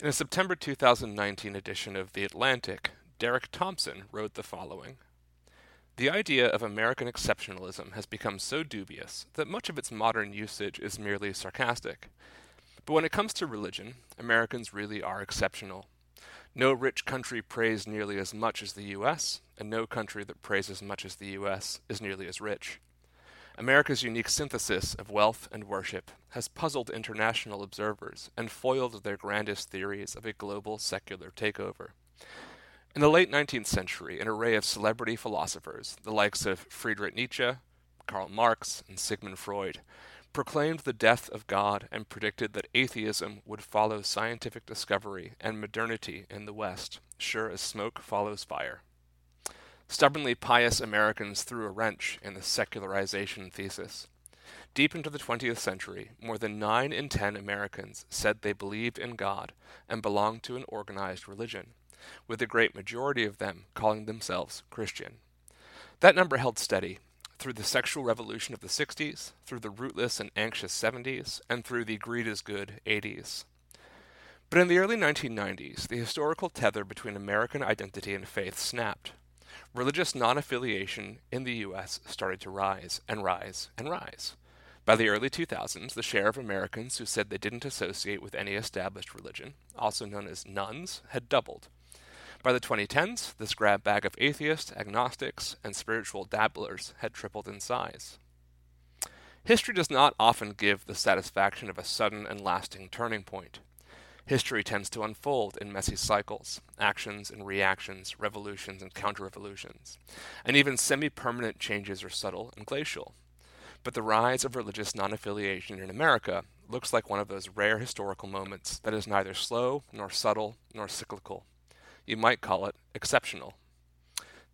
In a September 2019 edition of The Atlantic, Derek Thompson wrote the following The idea of American exceptionalism has become so dubious that much of its modern usage is merely sarcastic. But when it comes to religion, Americans really are exceptional. No rich country prays nearly as much as the U.S., and no country that prays as much as the U.S. is nearly as rich. America's unique synthesis of wealth and worship has puzzled international observers and foiled their grandest theories of a global secular takeover. In the late 19th century, an array of celebrity philosophers, the likes of Friedrich Nietzsche, Karl Marx, and Sigmund Freud, proclaimed the death of God and predicted that atheism would follow scientific discovery and modernity in the West, sure as smoke follows fire. Stubbornly pious Americans threw a wrench in the secularization thesis. Deep into the 20th century, more than 9 in 10 Americans said they believed in God and belonged to an organized religion, with the great majority of them calling themselves Christian. That number held steady through the sexual revolution of the 60s, through the rootless and anxious 70s, and through the greed is good 80s. But in the early 1990s, the historical tether between American identity and faith snapped religious non affiliation in the U.S. started to rise and rise and rise. By the early 2000s, the share of Americans who said they didn't associate with any established religion, also known as nones, had doubled. By the 2010s, this grab bag of atheists, agnostics, and spiritual dabblers had tripled in size. History does not often give the satisfaction of a sudden and lasting turning point. History tends to unfold in messy cycles, actions and reactions, revolutions and counter revolutions, and even semi permanent changes are subtle and glacial. But the rise of religious non affiliation in America looks like one of those rare historical moments that is neither slow, nor subtle, nor cyclical. You might call it exceptional.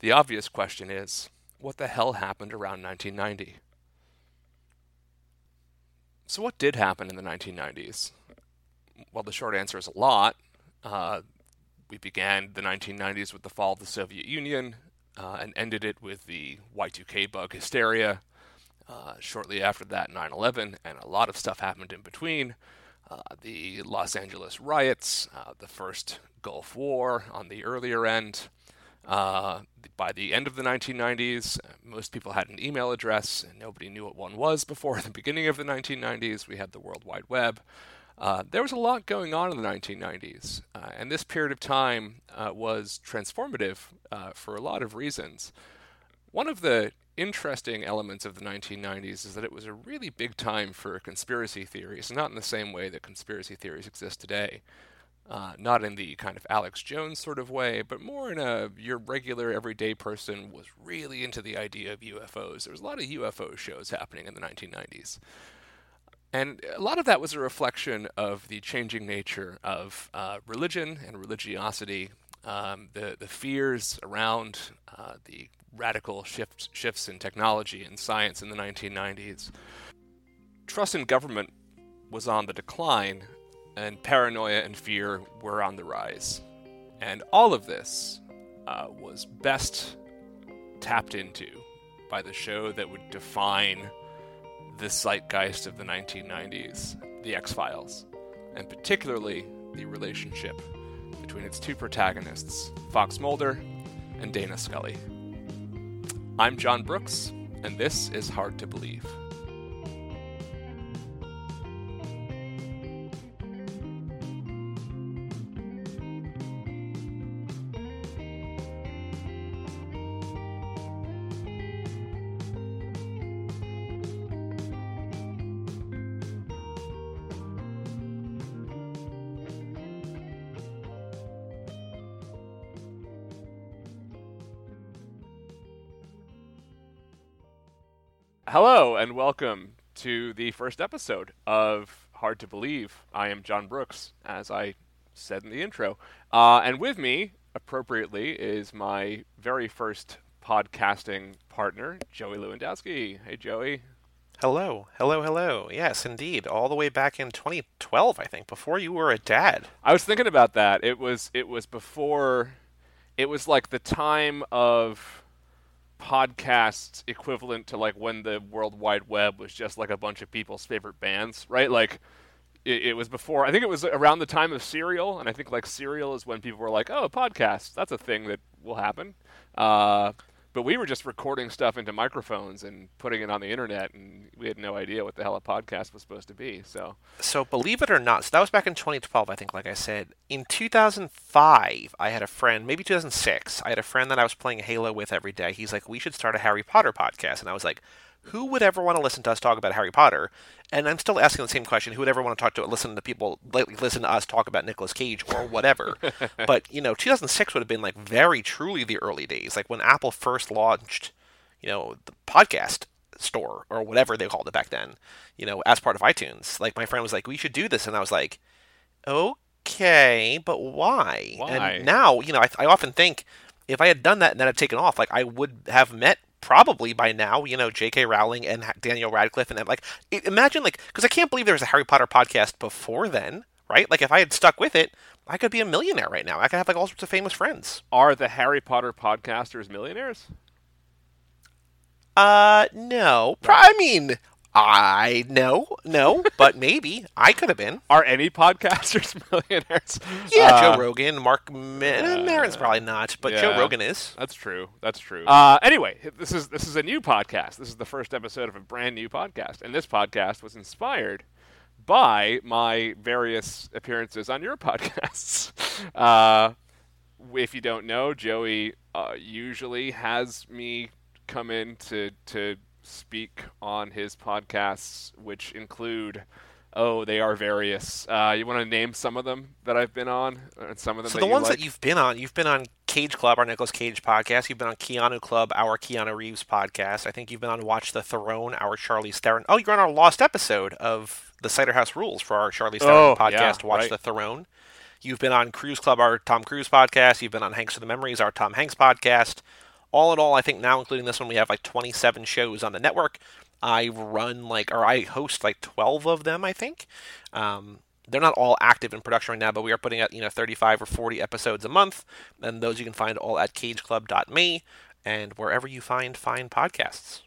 The obvious question is what the hell happened around 1990? So, what did happen in the 1990s? Well, the short answer is a lot. Uh, we began the 1990s with the fall of the Soviet Union uh, and ended it with the Y2K bug hysteria. Uh, shortly after that, 9 11, and a lot of stuff happened in between. Uh, the Los Angeles riots, uh, the first Gulf War on the earlier end. Uh, by the end of the 1990s, most people had an email address, and nobody knew what one was before the beginning of the 1990s. We had the World Wide Web. Uh, there was a lot going on in the 1990s, uh, and this period of time uh, was transformative uh, for a lot of reasons. One of the interesting elements of the 1990s is that it was a really big time for conspiracy theories, not in the same way that conspiracy theories exist today. Uh, not in the kind of Alex Jones sort of way, but more in a your regular everyday person was really into the idea of UFOs. There was a lot of UFO shows happening in the 1990s. And a lot of that was a reflection of the changing nature of uh, religion and religiosity, um, the, the fears around uh, the radical shifts, shifts in technology and science in the 1990s. Trust in government was on the decline, and paranoia and fear were on the rise. And all of this uh, was best tapped into by the show that would define the zeitgeist of the 1990s, The X Files, and particularly the relationship between its two protagonists, Fox Mulder and Dana Scully. I'm John Brooks, and this is Hard to Believe. Welcome to the first episode of Hard to Believe. I am John Brooks, as I said in the intro. Uh, and with me, appropriately, is my very first podcasting partner, Joey Lewandowski. Hey, Joey. Hello, hello, hello. Yes, indeed. All the way back in 2012, I think, before you were a dad. I was thinking about that. It was it was before. It was like the time of podcasts equivalent to like when the World Wide Web was just like a bunch of people's favorite bands, right? Like it, it, was before. I think it was around the time of Serial, and I think like Serial is when people were like, "Oh, podcast, that's a thing that will happen." Uh, but we were just recording stuff into microphones and putting it on the internet, and we had no idea what the hell a podcast was supposed to be. So, so believe it or not, so that was back in 2012, I think. Like I said, in 2005, I had a friend, maybe 2006, I had a friend that I was playing Halo with every day. He's like, "We should start a Harry Potter podcast," and I was like who would ever want to listen to us talk about Harry Potter? And I'm still asking the same question: Who would ever want to talk to listen to people like listen to us talk about Nicolas Cage or whatever? but you know, 2006 would have been like very truly the early days, like when Apple first launched, you know, the podcast store or whatever they called it back then. You know, as part of iTunes. Like my friend was like, "We should do this," and I was like, "Okay, but why?" Why? And now, you know, I, I often think if I had done that and then had taken off, like I would have met probably by now, you know, J.K. Rowling and Daniel Radcliffe, and like, imagine like, because I can't believe there was a Harry Potter podcast before then, right? Like, if I had stuck with it, I could be a millionaire right now. I could have like all sorts of famous friends. Are the Harry Potter podcasters millionaires? Uh, no. I mean, I no, no, but maybe I could have been. Are any podcasters millionaires? Yeah, uh, Joe Rogan, Marc Maron's probably not, but yeah, Joe Rogan is. That's true. That's true. Uh, anyway, this is this is a new podcast. This is the first episode of a brand new podcast, and this podcast was inspired by my various appearances on your podcasts. Uh, if you don't know, Joey uh, usually has me come in to to speak on his podcasts, which include. Oh, they are various. Uh, you want to name some of them that I've been on, and some of them. So the ones like? that you've been on, you've been on Cage Club, our Nicolas Cage podcast. You've been on Keanu Club, our Keanu Reeves podcast. I think you've been on Watch the Throne, our Charlize Theron. Oh, you're on our lost episode of the Cider House Rules for our Charlize Theron oh, podcast, yeah, Watch right. the Throne. You've been on Cruise Club, our Tom Cruise podcast. You've been on Hanks for the Memories, our Tom Hanks podcast all in all, I think now, including this one, we have like 27 shows on the network. I run like, or I host like 12 of them, I think. Um, they're not all active in production right now, but we are putting out, you know, 35 or 40 episodes a month. And those you can find all at cageclub.me and wherever you find fine podcasts.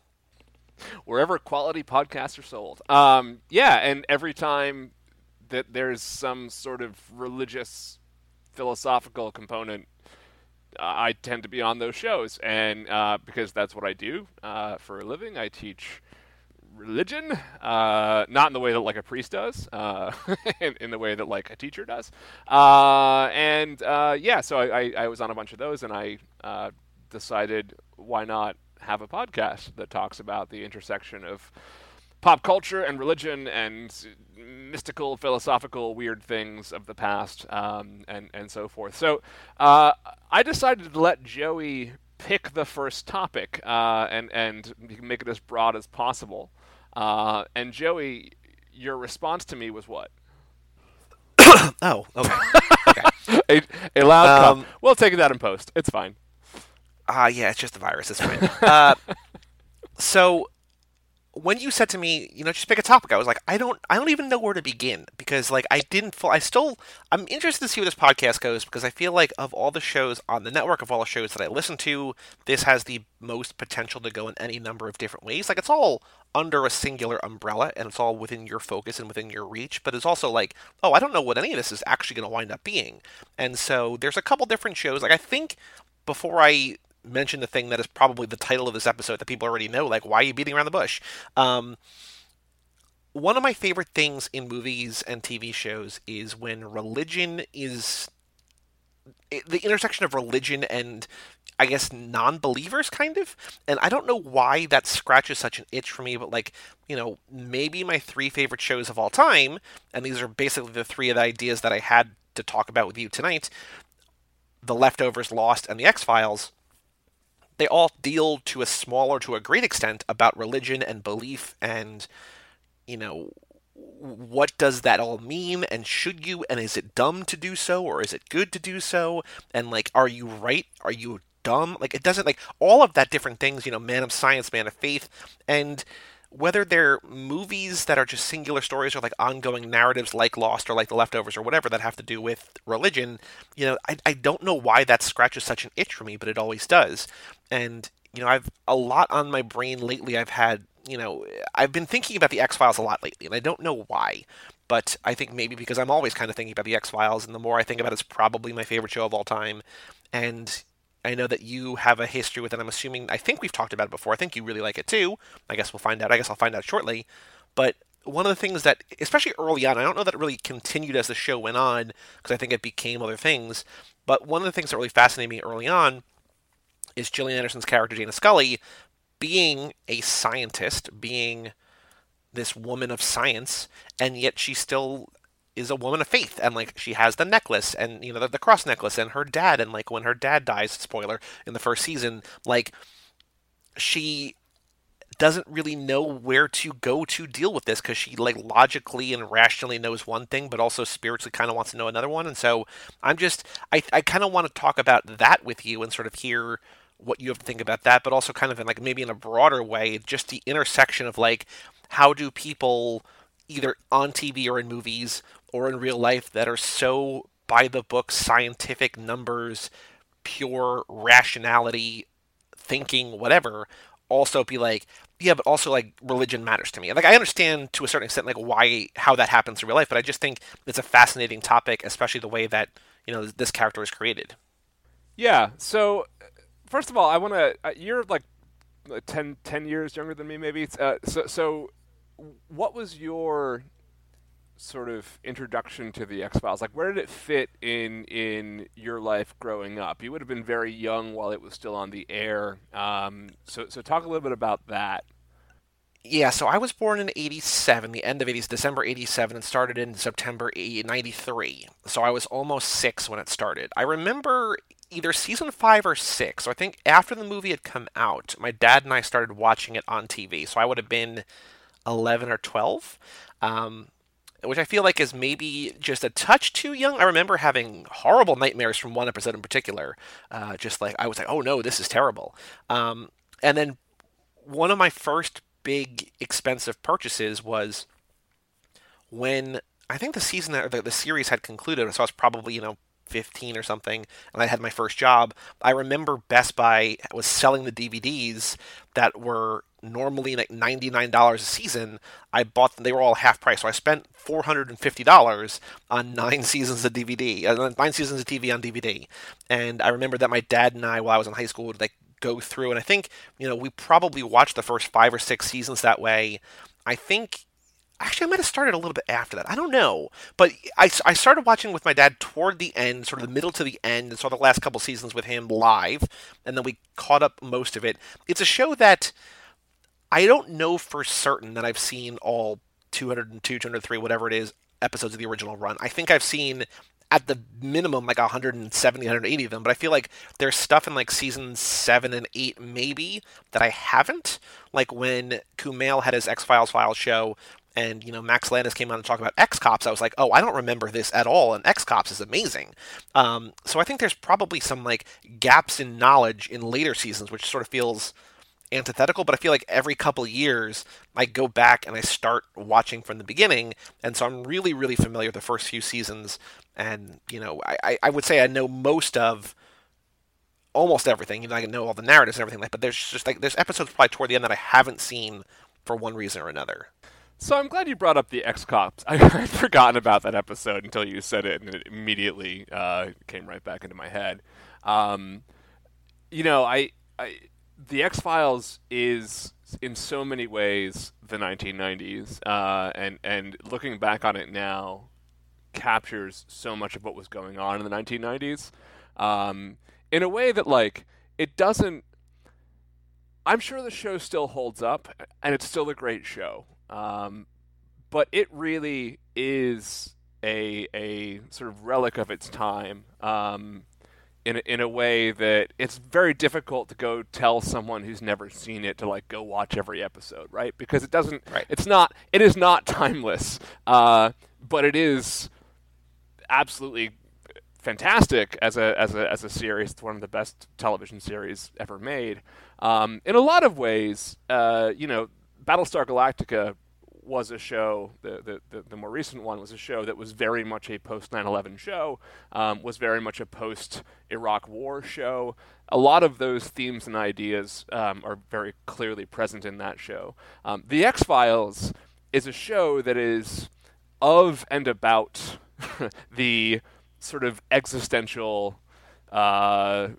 Wherever quality podcasts are sold. Um, yeah, and every time that there's some sort of religious, philosophical component I tend to be on those shows, and uh, because that's what I do uh, for a living, I teach religion, uh, not in the way that like a priest does, uh, in, in, the way that like a teacher does. Uh, and uh, yeah, so I, I, I, was on a bunch of those, and I decided why not have a podcast that talks about the intersection of pop culture and religion and mystical, philosophical, weird things of the past, um, and and so forth. So uh, I decided to let Joey pick the first topic uh, and and make it as broad as possible. Uh, and Joey, your response to me was what? oh, okay. okay. a, a, loud um, cup. We'll take that in post. It's fine. Ah, uh, yeah, it's just the virus. It's fine. uh, so when you said to me, you know, just pick a topic, I was like, I don't, I don't even know where to begin because, like, I didn't, I still, I'm interested to see where this podcast goes because I feel like of all the shows on the network, of all the shows that I listen to, this has the most potential to go in any number of different ways. Like, it's all under a singular umbrella and it's all within your focus and within your reach, but it's also like, oh, I don't know what any of this is actually going to wind up being. And so there's a couple different shows. Like, I think before I mention the thing that is probably the title of this episode that people already know. Like, why are you beating around the bush? Um, one of my favorite things in movies and TV shows is when religion is the intersection of religion and I guess non-believers kind of. And I don't know why that scratches such an itch for me, but like, you know, maybe my three favorite shows of all time, and these are basically the three of the ideas that I had to talk about with you tonight. The Leftovers, Lost, and The X-Files they all deal to a small or to a great extent about religion and belief and you know what does that all mean and should you and is it dumb to do so or is it good to do so? And like are you right? Are you dumb? Like it doesn't like all of that different things you know man of science man of faith. And whether they're movies that are just singular stories or like ongoing narratives like Lost or like The Leftovers or whatever that have to do with religion, you know, I, I don't know why that scratches such an itch for me, but it always does. And you know, I've a lot on my brain lately. I've had, you know, I've been thinking about the X Files a lot lately, and I don't know why. But I think maybe because I'm always kind of thinking about the X Files, and the more I think about it, it's probably my favorite show of all time. And I know that you have a history with it. I'm assuming, I think we've talked about it before. I think you really like it too. I guess we'll find out. I guess I'll find out shortly. But one of the things that, especially early on, I don't know that it really continued as the show went on because I think it became other things. But one of the things that really fascinated me early on is Gillian Anderson's character, Dana Scully, being a scientist, being this woman of science, and yet she still is a woman of faith and like she has the necklace and you know the, the, cross necklace and her dad and like when her dad dies spoiler in the first season like she doesn't really know where to go to deal with this because she like logically and rationally knows one thing but also spiritually kind of wants to know another one and so i'm just i, I kind of want to talk about that with you and sort of hear what you have to think about that but also kind of in like maybe in a broader way just the intersection of like how do people either on TV or in movies or in real life that are so by the book scientific numbers pure rationality thinking whatever also be like yeah but also like religion matters to me. Like i understand to a certain extent like why how that happens in real life but i just think it's a fascinating topic especially the way that you know this character is created. Yeah so first of all i want to uh, you're like 10, 10 years younger than me maybe. Uh, so so what was your sort of introduction to the X Files? Like, where did it fit in in your life growing up? You would have been very young while it was still on the air. Um, so, so talk a little bit about that. Yeah, so I was born in 87, the end of 80s, December 87, and started in September 93. So I was almost six when it started. I remember either season five or six. So I think after the movie had come out, my dad and I started watching it on TV. So I would have been 11 or 12. Um, which I feel like is maybe just a touch too young. I remember having horrible nightmares from one episode in particular. Uh, just like I was like, oh no, this is terrible. Um, and then one of my first big expensive purchases was when I think the season or the, the series had concluded. So I was probably you know 15 or something, and I had my first job. I remember Best Buy was selling the DVDs that were normally like $99 a season, I bought them, they were all half price. So I spent $450 on nine seasons of DVD, uh, nine seasons of TV on DVD. And I remember that my dad and I, while I was in high school, would like go through, and I think, you know, we probably watched the first five or six seasons that way. I think actually i might have started a little bit after that i don't know but I, I started watching with my dad toward the end sort of the middle to the end and saw the last couple seasons with him live and then we caught up most of it it's a show that I don't know for certain that I've seen all 202, 203, whatever it is, episodes of the original run. I think I've seen at the minimum like 170, 180 of them, but I feel like there's stuff in like season seven and eight maybe that I haven't. Like when Kumail had his X Files Files show and you know Max Landis came on to talk about X Cops, I was like, oh, I don't remember this at all, and X Cops is amazing. Um, so I think there's probably some like gaps in knowledge in later seasons, which sort of feels antithetical, but I feel like every couple years I go back and I start watching from the beginning, and so I'm really, really familiar with the first few seasons, and you know, I, I would say I know most of almost everything. You know, I know all the narratives and everything like, but there's just like there's episodes probably toward the end that I haven't seen for one reason or another. So I'm glad you brought up the X Cops. I had forgotten about that episode until you said it, and it immediately uh, came right back into my head. Um, you know, I, I the X Files is in so many ways the 1990s, uh, and and looking back on it now, captures so much of what was going on in the 1990s, um, in a way that like it doesn't. I'm sure the show still holds up, and it's still a great show, um, but it really is a a sort of relic of its time. Um, in a, in a way that it's very difficult to go tell someone who's never seen it to like go watch every episode, right? Because it doesn't. Right. It's not. It is not timeless, uh, but it is absolutely fantastic as a as a as a series. It's one of the best television series ever made. Um, in a lot of ways, uh, you know, Battlestar Galactica was a show. The, the, the, the, more recent one was a show that was very much a post 9/11 show. Um, was very much a post Iraq War show. A lot of those themes and ideas um, are very clearly present in that show. Um, the X Files is a show that is of and about the sort of existential. Uh,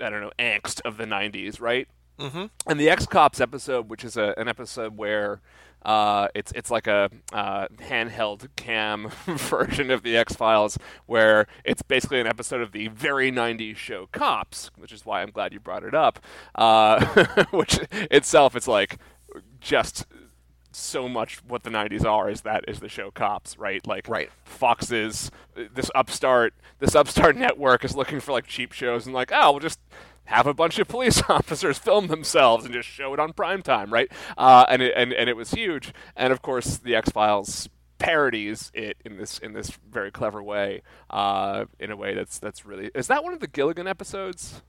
I don't know, angst of the 90s, right? Mm-hmm. And the X Cops episode, which is a, an episode where uh, it's it's like a uh, handheld cam version of the X Files, where it's basically an episode of the very '90s show Cops, which is why I'm glad you brought it up. Uh, which itself, it's like just so much what the 90s are is that is the show cops right like right. fox's this upstart this upstart network is looking for like cheap shows and like oh we'll just have a bunch of police officers film themselves and just show it on prime time, right? Uh, and, it, and and it was huge. And of course, the X Files parodies it in this in this very clever way, uh, in a way that's that's really. Is that one of the Gilligan episodes?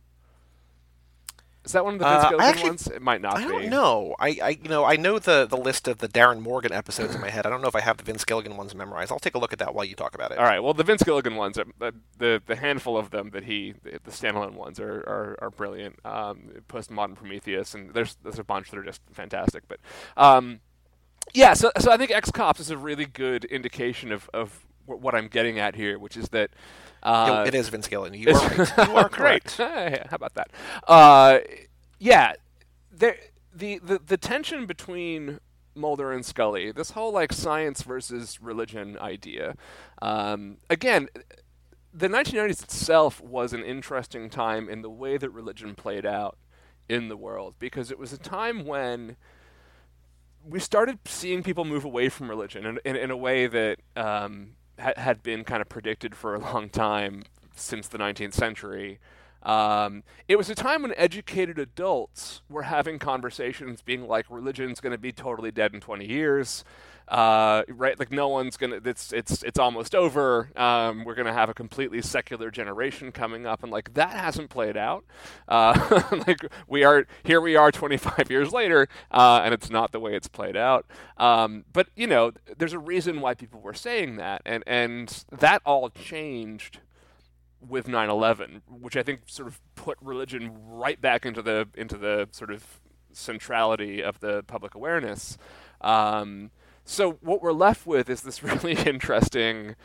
Is that one of the Vince Uh, Gilligan actually- ones? It might not I be. don't know. I, I you know I know the, the list of the Darin Morgan episodes in my head. I don't know if I have the Vince Gilligan ones memorized. I'll take a look at that while you talk about it. All right. Well, the Vince Gilligan ones, uh, the the handful of them that he, the, the standalone ones, are are, are brilliant. Um, Postmodern Prometheus, and there's there's a bunch that are just fantastic. But um, yeah, so so I think X Cops is a really good indication of of what I'm getting at here, which is that. Uh, it is Vince Gilligan. You are right. You are Great. How about that? Uh, yeah, there the, the the tension between Mulder and Scully, this whole like science versus religion idea. Um, again, the 1990s itself was an interesting time in the way that religion played out in the world because it was a time when we started seeing people move away from religion in, in, in a way that um, ha- had been kind of predicted for a long time since the 19th century. Um, it was a time when educated adults were having conversations being like, religion's going to be totally dead in 20 years. Uh, right, like no one's gonna. It's it's it's almost over. Um, we're gonna have a completely secular generation coming up, and like that hasn't played out. Uh, like we are here, we are 25 years later, uh, and it's not the way it's played out. Um, but you know, there's a reason why people were saying that, and and that all changed with 9/11, which I think sort of put religion right back into the into the sort of centrality of the public awareness. Um, so what we're left with is this really interesting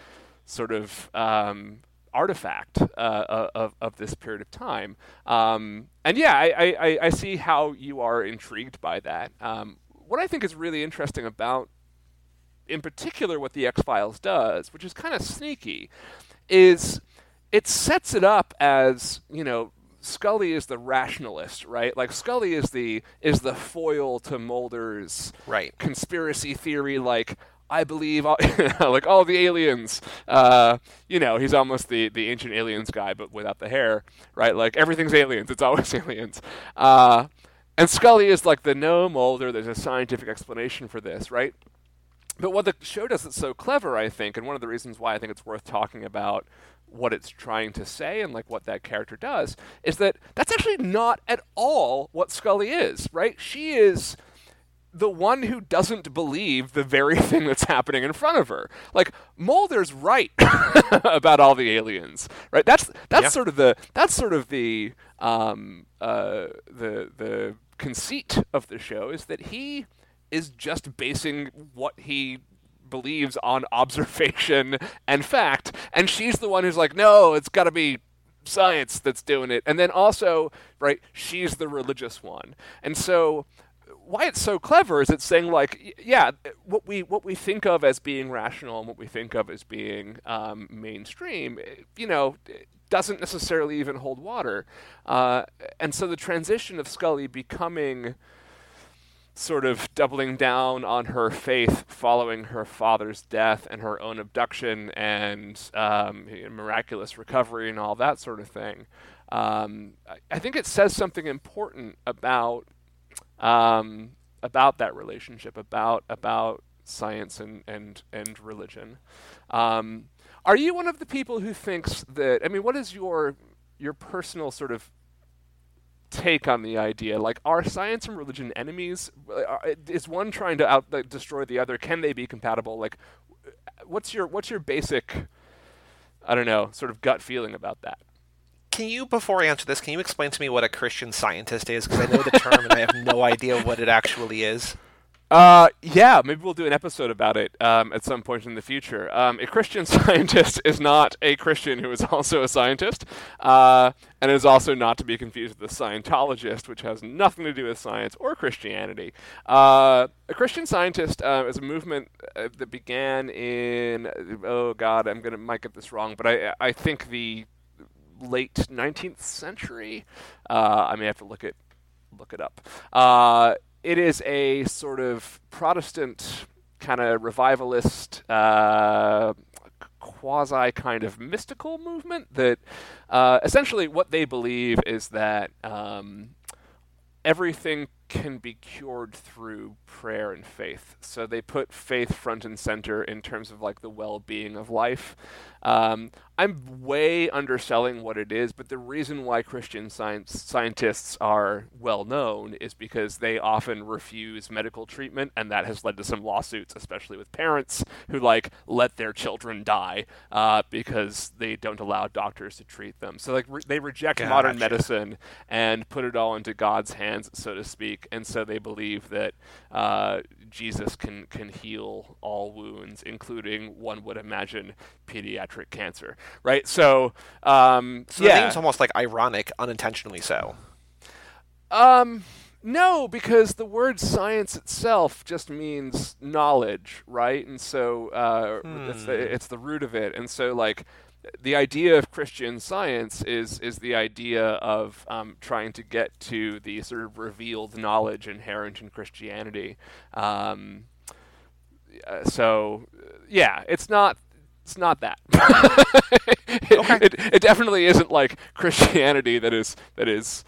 sort of um, artifact uh, of, of this period of time. Um, and yeah, I, I, I see how you are intrigued by that. Um, what I think is really interesting about, in particular, what the X Files does, which is kind of sneaky, is it sets it up as you know Scully is the rationalist, right? Like Scully is the is the foil to Mulder's Right. conspiracy theory. Like I believe, all, like all the aliens. Uh, you know, he's almost the the ancient aliens guy, but without the hair, right? Like everything's aliens. It's always aliens. Uh, and Scully is like the no Mulder. There's a scientific explanation for this, right? But what the show does that's so clever, I think, and one of the reasons why I think it's worth talking about what it's trying to say and like what that character does is that that's actually not at all what Scully is, right? She is the one who doesn't believe the very thing that's happening in front of her. Like Mulder's right about all the aliens, right? That's that's Yeah. sort of the that's sort of the um, uh, the the conceit of the show is that he is just basing what he believes on observation and fact, and she's the one who's like, no, it's got to be science that's doing it. And then also, right, she's the religious one. And so why it's so clever is it's saying like yeah what we what we think of as being rational and what we think of as being um, mainstream eh, you know doesn't necessarily even hold water uh, and so the transition of Scully becoming sort of doubling down on her faith following her father's death and her own abduction and um, miraculous recovery and all that sort of thing. Um, I, think it says something important about um, about that relationship, about about science and and and religion. Um, are you one of the people who thinks that? I mean, what is your your personal sort of take on the idea. Like, are science and religion enemies? Is one trying to out like, destroy the other? Can they be compatible? Like, what's your what's your basic, I don't know, sort of gut feeling about that? Can you, before I answer this, can you explain to me what a Christian scientist is? Because I know the term and I have no idea what it actually is. Uh, yeah, maybe we'll do an episode about it um, at some point in the future. Um, a Christian scientist is not a Christian who is also a scientist, uh, and is also not to be confused with a Scientologist, which has nothing to do with science or Christianity. Uh, a Christian scientist uh, is a movement uh, that began in oh god, I'm gonna might get this wrong, but I I think the late 19th century. Uh, I may have to look it look it up it is a sort of Protestant kind of revivalist, uh, quasi kind of mystical movement that uh, essentially what they believe is that um, everything can be cured through prayer and faith. So they put faith front and center in terms of like the well-being of life. Um, I'm way underselling what it is, but the reason why Christian science scientists are well known is because they often refuse medical treatment, and that has led to some lawsuits, especially with parents who like let their children die uh, because they don't allow doctors to treat them. So like re- they reject gotcha. modern medicine and put it all into God's hands, so to speak, and so they believe that. Uh, Jesus can can heal all wounds, including one would imagine pediatric cancer, right? So, um, so yeah, it's almost like ironic, unintentionally so. Um, no, because the word science itself just means knowledge, right? And so uh, hmm. it's, the, it's the root of it, and so like the idea of Christian science is is the idea of um, trying to get to the sort of revealed knowledge inherent in Christianity. Um, uh, so, yeah, it's not it's not that. it, okay. it, it definitely isn't like Christianity that is that is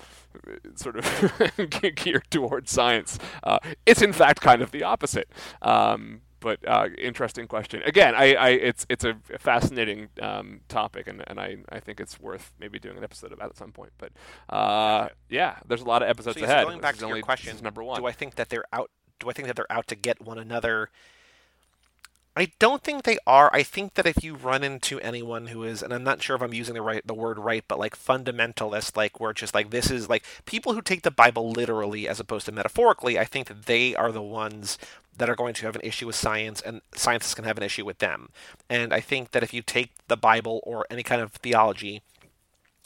uh, sort of geared towards science. Uh, it's in fact kind of the opposite. Um, but uh, interesting question. Again, I, I, it's it's a fascinating um, topic, and, and I, I think it's worth maybe doing an episode about at some point. But uh, yeah, there's a lot of episodes so, ahead. So going back to your question, number one. Do I think that they're out? Do I think that they're out to get one another? I don't think they are. I think that if you run into anyone who is, and I'm not sure if I'm using the right the word right, but like fundamentalist, like where it's just like this is like people who take the Bible literally as opposed to metaphorically, I think that they are the ones that are going to have an issue with science, and scientists can have an issue with them. And I think that if you take the Bible or any kind of theology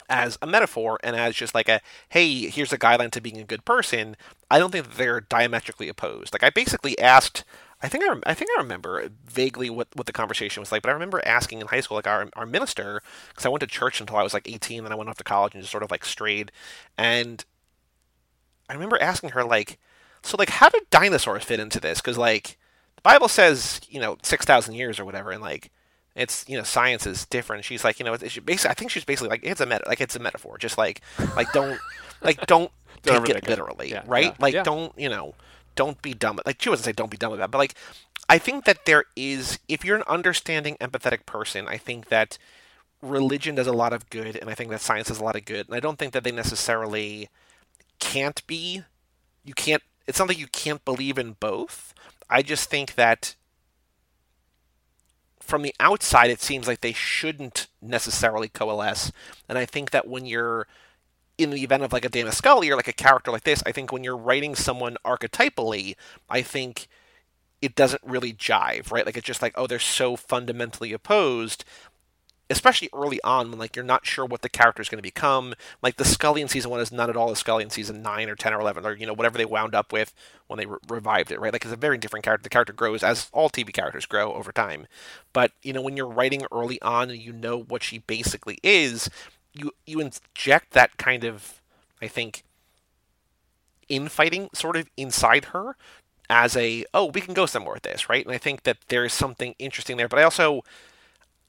as a metaphor and as just like a hey, here's a guideline to being a good person, I don't think they're diametrically opposed. Like I basically asked I think I, I think I remember vaguely what, what the conversation was like, but I remember asking in high school, like our, our minister, because I went to church until I was like 18, then I went off to college and just sort of like strayed. And I remember asking her, like, so like, how did dinosaurs fit into this? Because like, the Bible says, you know, 6,000 years or whatever, and like, it's you know science is different. She's like you know it's basically I think she's basically like it's a meta like it's a metaphor. Just like like don't like don't, don't take it literally, yeah, right? Yeah, like yeah. don't you know don't be dumb. Like she wasn't say don't be dumb about, it, but like I think that there is if you're an understanding, empathetic person, I think that religion does a lot of good, and I think that science does a lot of good, and I don't think that they necessarily can't be. You can't. It's not you can't believe in both. I just think that from the outside, it seems like they shouldn't necessarily coalesce. And I think that when you're in the event of like a Dana Scully or like a character like this, I think when you're writing someone archetypally, I think it doesn't really jive, right? Like it's just like, oh, they're so fundamentally opposed, especially early on when like you're not sure what the character is going to become. Like the Scully in season one is not at all the Scully in season nine or ten or eleven or you know whatever they wound up with when they re- revived it, right? Like it's a very different character. The character grows as all TV characters grow over time. But you know when you're writing early on and you know what she basically is, you you inject that kind of I think infighting sort of inside her as a oh we can go somewhere with this right? And I think that there is something interesting there. But I also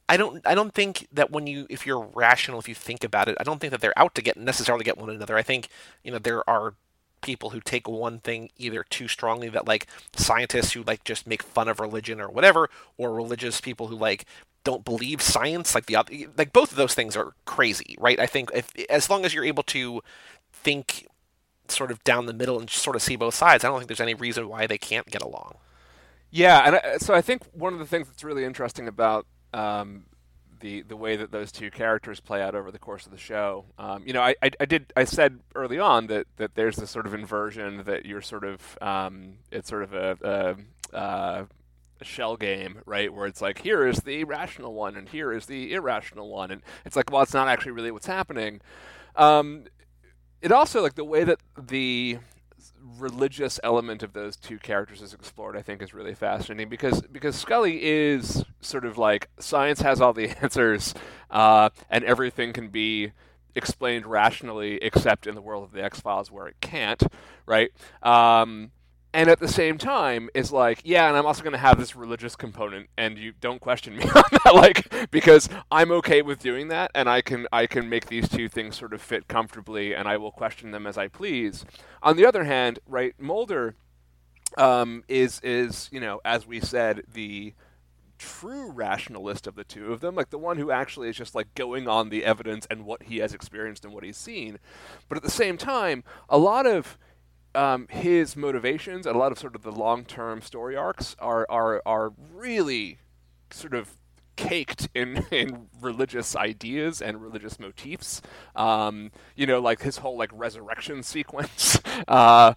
I don't I don't think that when you if you're rational if you think about it I don't think that they're out to get necessarily get one another. I think you know there are people who take one thing either too strongly that like scientists who like just make fun of religion or whatever or religious people who like don't believe science like the like both of those things are crazy right i think if as long as you're able to think sort of down the middle and sort of see both sides. I don't think there's any reason why they can't get along. Yeah, and I, so I think one of the things that's really interesting about um, the the way that those two characters play out over the course of the show. Um, you know, I, I, I, did I said early on that, that there's this sort of inversion that you're sort of um, it's sort of a, a, uh, shell game, right? Where it's like here is the rational one and here is the irrational one, and it's like well, it's not actually really what's happening. Um, it also like the way that the religious element of those two characters is explored, I think, is really fascinating because because Scully is sort of like science has all the answers, uh, and everything can be explained rationally, except in the world of the X Files where it can't, right? Um, and at the same time is like, yeah, and I'm also going to have this religious component, and you don't question me on that, like because I'm okay with doing that, and I can I can make these two things sort of fit comfortably, and I will question them as I please. On the other hand, right, Mulder um, is is you know as we said the true rationalist of the two of them, like the one who actually is just like going on the evidence and what he has experienced and what he's seen. But at the same time, a lot of um, his motivations and a lot of sort of the long term story arcs are, are are really sort of caked in, in religious ideas and religious motifs. Um, you know, like his whole like resurrection sequence uh,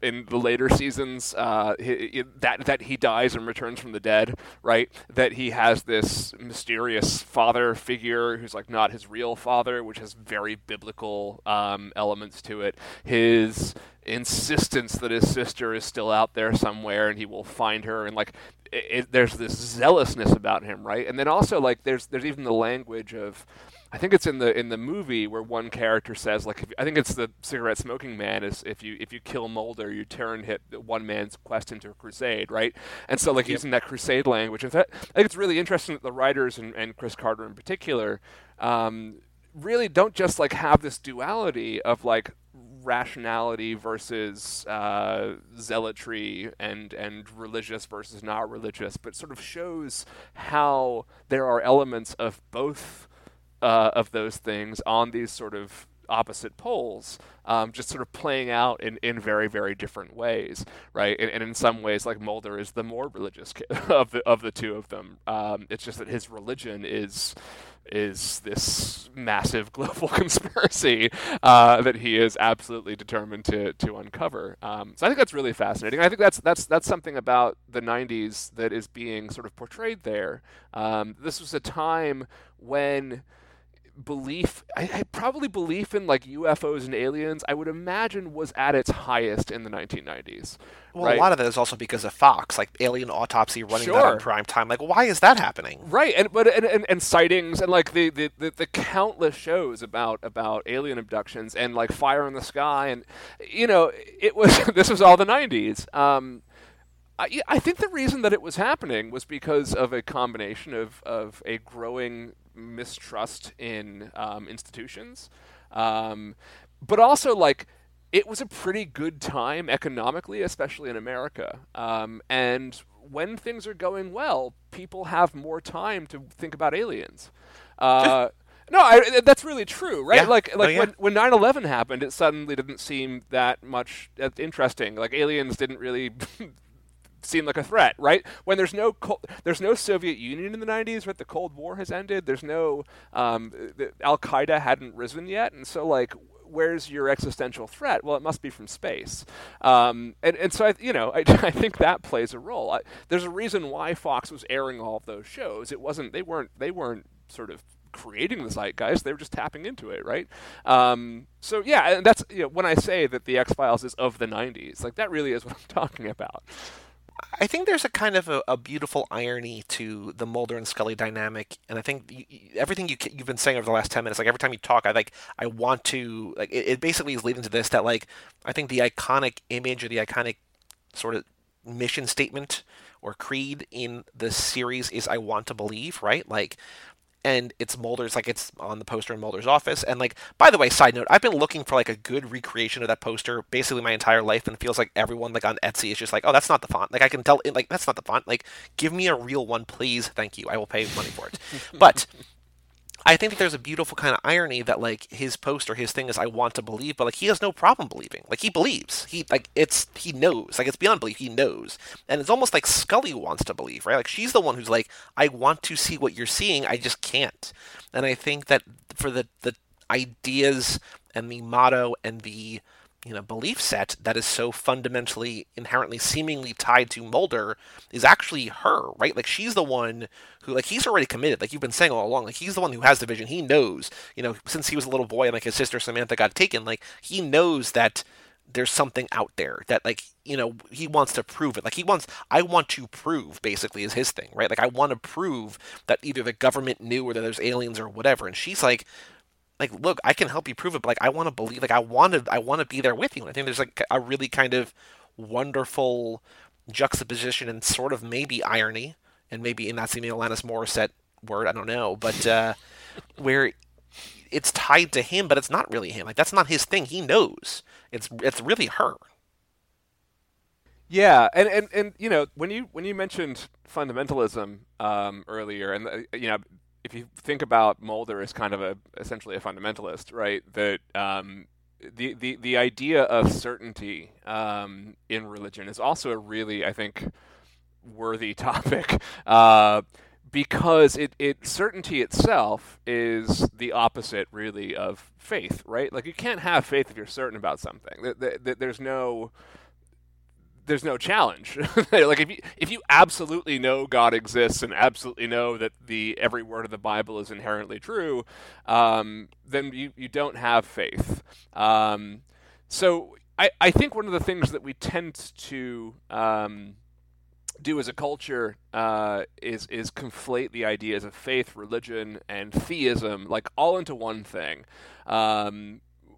in the later seasons, uh, he, that that he dies and returns from the dead, right? That he has this mysterious father figure who's like not his real father, which has very biblical um, elements to it. His insistence that his sister is still out there somewhere and he will find her. And like it, it, there's this zealousness about him right? And then also like there's there's even the language of I think it's in the in the movie where one character says like if, I think it's the cigarette smoking man is if you if you kill Mulder you turn hit one man's quest into a crusade right? And so like yep. using that crusade language and that, I think it's really interesting that the writers and, and Chris Carter in particular um, really don't just like have this duality of like rationality versus uh, zealotry and and religious versus not religious, but sort of shows how there are elements of both uh, of those things on these sort of opposite poles, um, just sort of playing out in, in very very different ways, right? And, and in some ways, like Mulder is the more religious of the of the two of them. Um, it's just that his religion is is this massive global conspiracy uh, that he is absolutely determined to to uncover. Um, so I think that's really fascinating. I think that's that's that's something about the '90s that is being sort of portrayed there. Um, this was a time when belief I, I, probably belief in like UFOs and aliens I would imagine was at its highest in the 1990s. Well, right? a lot of that is also because of Fox, like Alien Autopsy running sure. that on prime time. Like, why is that happening? Right, and but and, and, and sightings and like the, the, the, the, countless shows about about alien abductions and like Fire in the Sky and you know it was this was all the 90s. Um, I, I think the reason that it was happening was because of a combination of, of a growing mistrust in um, institutions, um, but also like it was a pretty good time economically, especially in America. Um, and when things are going well, people have more time to think about aliens. Uh, no, I, that's really true, right? Yeah. Like, like oh, yeah. when when 9/11 happened, it suddenly didn't seem that much uh, interesting. Like aliens didn't really seem like a threat, right? When there's no there's no Soviet Union in the 90s, right? The Cold War has ended. There's no um, Al Qaeda hadn't risen yet, and so like where's your existential threat? Well, it must be from space. Um, and, and so, I, you know, I, I think that plays a role. I, there's a reason why Fox was airing all of those shows. It wasn't, they weren't, they weren't sort of creating the zeitgeist; they were just tapping into it, right? Um, so yeah, and that's you know, when I say that the X Files is of the '90s, like that really is what I'm talking about. I think there's a kind of a, a, beautiful irony to the Mulder and Scully dynamic, and I think you, everything you, have been saying over the last ten minutes, like every time you talk, I like I want to like it, it basically is leading to this that like I think the iconic image or the iconic sort of mission statement or creed in the series is I want to believe, right? Like and it's Mulder's like it's on the poster in Mulder's office. And like, by the way, side note, I've been looking for like a good recreation of that poster basically my entire life, and feels like everyone like on Etsy is just like, oh, that's not the font. Like I can tell, like that's not the font. Like, give me a real one, please. Thank you. I will pay money for it. but I think that there's a beautiful kind of irony that like his post or his thing is I want to believe, but like he has no problem believing. Like he believes. He like it's he knows. Like it's beyond belief. He knows. And it's almost like Scully wants to believe, right? Like she's the one who's like, I want to see what you're seeing, I just can't. And I think that for the the ideas and the motto and the you know belief set that is so fundamentally inherently seemingly tied to Mulder is actually her, right? Like she's the one who like he's already committed. Like you've been saying all along, like he's the one who has the vision. He knows, you know, since he was a little boy and like his sister Samantha got taken, like he knows that there's something out there that like you know he wants to prove it like he wants i want to prove basically is his thing right like i want to prove that either the government knew or that there's aliens or whatever and she's like like look i can help you prove it but like i want to believe like i want to i want to be there with you. I think there's like a really kind of wonderful juxtaposition and sort of maybe irony and maybe in that's the alanis morissette word i don't know but uh where it's tied to him but it's not really him. Like that's not his thing. He knows. It's it's really her. Yeah, and, and, and you know when you when you mentioned fundamentalism um, earlier, and uh, you know if you think about Mulder as kind of a essentially a fundamentalist, right? That um, the, the the idea of certainty um, in religion is also a really, I think, worthy topic. Uh, because it, it certainty itself is the opposite really of faith right like you can't have faith if you're certain about something there's no there's no challenge. like if you if you absolutely know God exists and absolutely know that the every word of the Bible is inherently true, um, then you, you don't have faith. Um, so I, I think one of the things that we tend to um, do as a culture uh, is is conflate the ideas of faith, religion, and theism like all into one thing.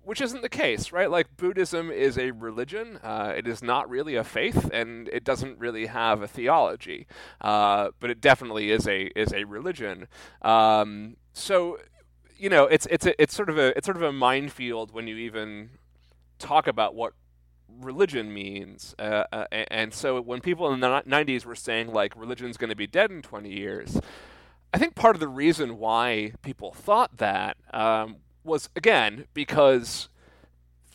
Which isn't the case, right? Like Buddhism is a religion. Uh, it is not really a faith, and it doesn't really have a theology. Uh, but it definitely is a is a religion. Um, so, you know, it's it's a, it's sort of a it's sort of a minefield when you even talk about what religion means. Uh, uh and so when people in the 90s were saying like religion's going to be dead in 20 years. I think part of the reason why people thought that um, was again because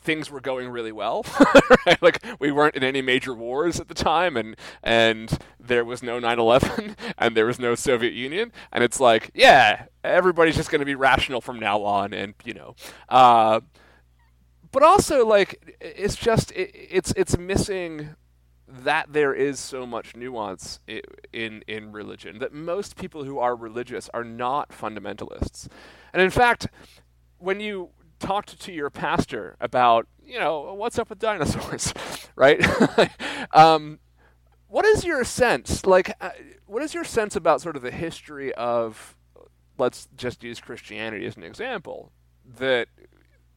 things were going really well. right? Like we weren't in any major wars at the time, and and there was no 9/11, and there was no Soviet Union, and it's like, yeah, everybody's just going to be rational from now on, and you know. Uh, but also, like, it's just it, it's it's missing that there is so much nuance in in religion that most people who are religious are not fundamentalists, and in fact when you talked to your pastor about, you know, what's up with dinosaurs, right? um, what is your sense? Like, uh, what is your sense about sort of the history of, let's just use Christianity as an example, that,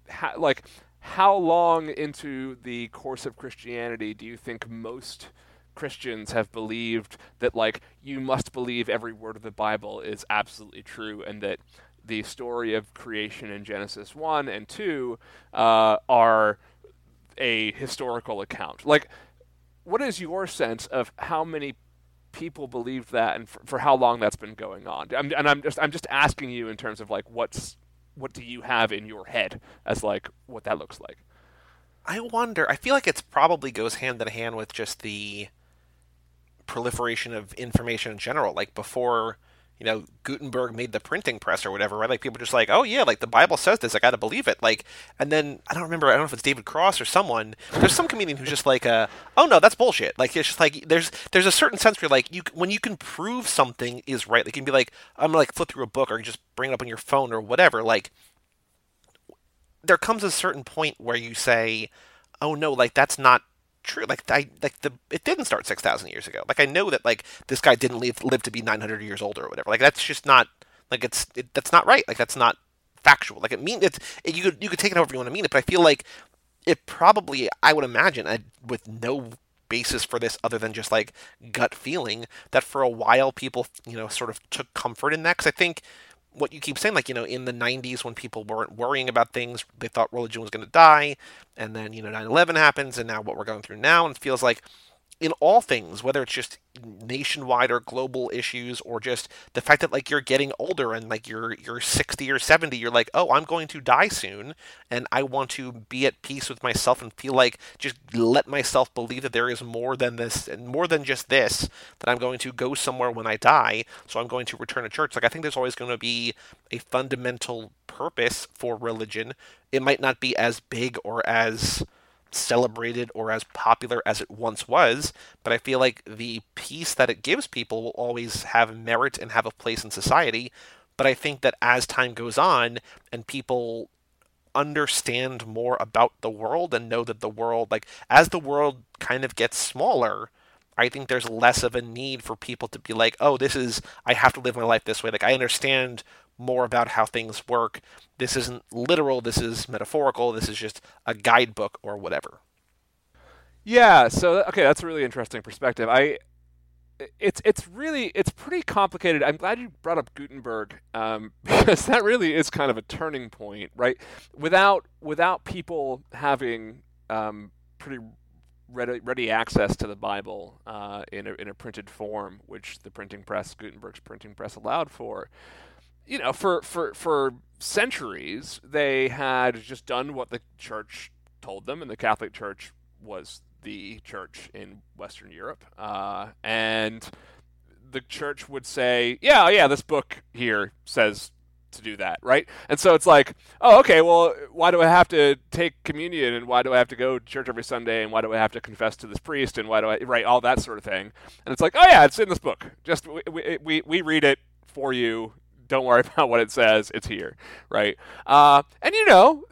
ha- like, how long into the course of Christianity do you think most Christians have believed that, like, you must believe every word of the Bible is absolutely true and that the story of creation in Genesis 1 and 2 uh, are a historical account. Like, what is your sense of how many people believe that and for, for how long that's been going on? I'm, and I'm just I'm just asking you in terms of like what's what do you have in your head as like what that looks like? I wonder. I feel like it's probably goes hand in hand with just the proliferation of information in general. Like before you know, Gutenberg made the printing press or whatever, right? Like people just like, oh yeah, like the Bible says this, I got to believe it. Like, and then I don't remember, I don't know if it's David Cross or someone. There's some comedian who's just like, uh, oh no, that's bullshit. Like it's just like there's there's a certain sense where like you when you can prove something is right, like you can be like, I'm gonna like flip through a book or just bring it up on your phone or whatever. Like there comes a certain point where you say, oh no, like that's not true. Like I like the it didn't start six thousand years ago. Like I know that like this guy didn't live live to be nine hundred years old or whatever. Like that's just not like it's it, that's not right. Like that's not factual. Like it mean it's it, you could you could take it however you want to mean it, but I feel like it probably I would imagine I, with no basis for this other than just like gut feeling that for a while people you know sort of took comfort in that because I think what you keep saying, like, you know, in the 90s when people weren't worrying about things, they thought religion was going to die. And then, you know, 9 11 happens, and now what we're going through now, and feels like in all things, whether it's just nationwide or global issues or just the fact that like you're getting older and like you're you're 60 or 70 you're like oh i'm going to die soon and i want to be at peace with myself and feel like just let myself believe that there is more than this and more than just this that i'm going to go somewhere when i die so i'm going to return to church. Like i think there's always going to be a fundamental purpose for religion. It might not be as big or as celebrated or as popular as it once was, but I feel like the peace that it gives people will always have merit and have a place in society. But I think that as time goes on and people understand more about the world and know that the world, like, as the world kind of gets smaller, I think there's less of a need for people to be like, oh, this is, I have to live my life this way. Like, I understand more about how things work. This isn't literal, this is metaphorical, this is just a guidebook or whatever. Yeah, so okay, that's a really interesting perspective. I it's it's really it's pretty complicated. I'm glad you brought up Gutenberg um, because that really is kind of a turning point, right? Without without people having um, pretty ready, ready access to the Bible uh, in a in a printed form, which the printing press, Gutenberg's printing press, allowed for, you know, for, for, for centuries, they had just done what the church told them, and the Catholic Church was the church in Western Europe. Uh, and the church would say, yeah, yeah, this book here says to do that, right? And so it's like, oh, okay, well, why do I have to take communion and why do I have to go to church every Sunday and why do I have to confess to this priest and why do I, right, all that sort of thing. And it's like, oh, yeah, it's in this book. Just we, we, we read it for you don't worry about what it says. It's here, right? Uh, and you know,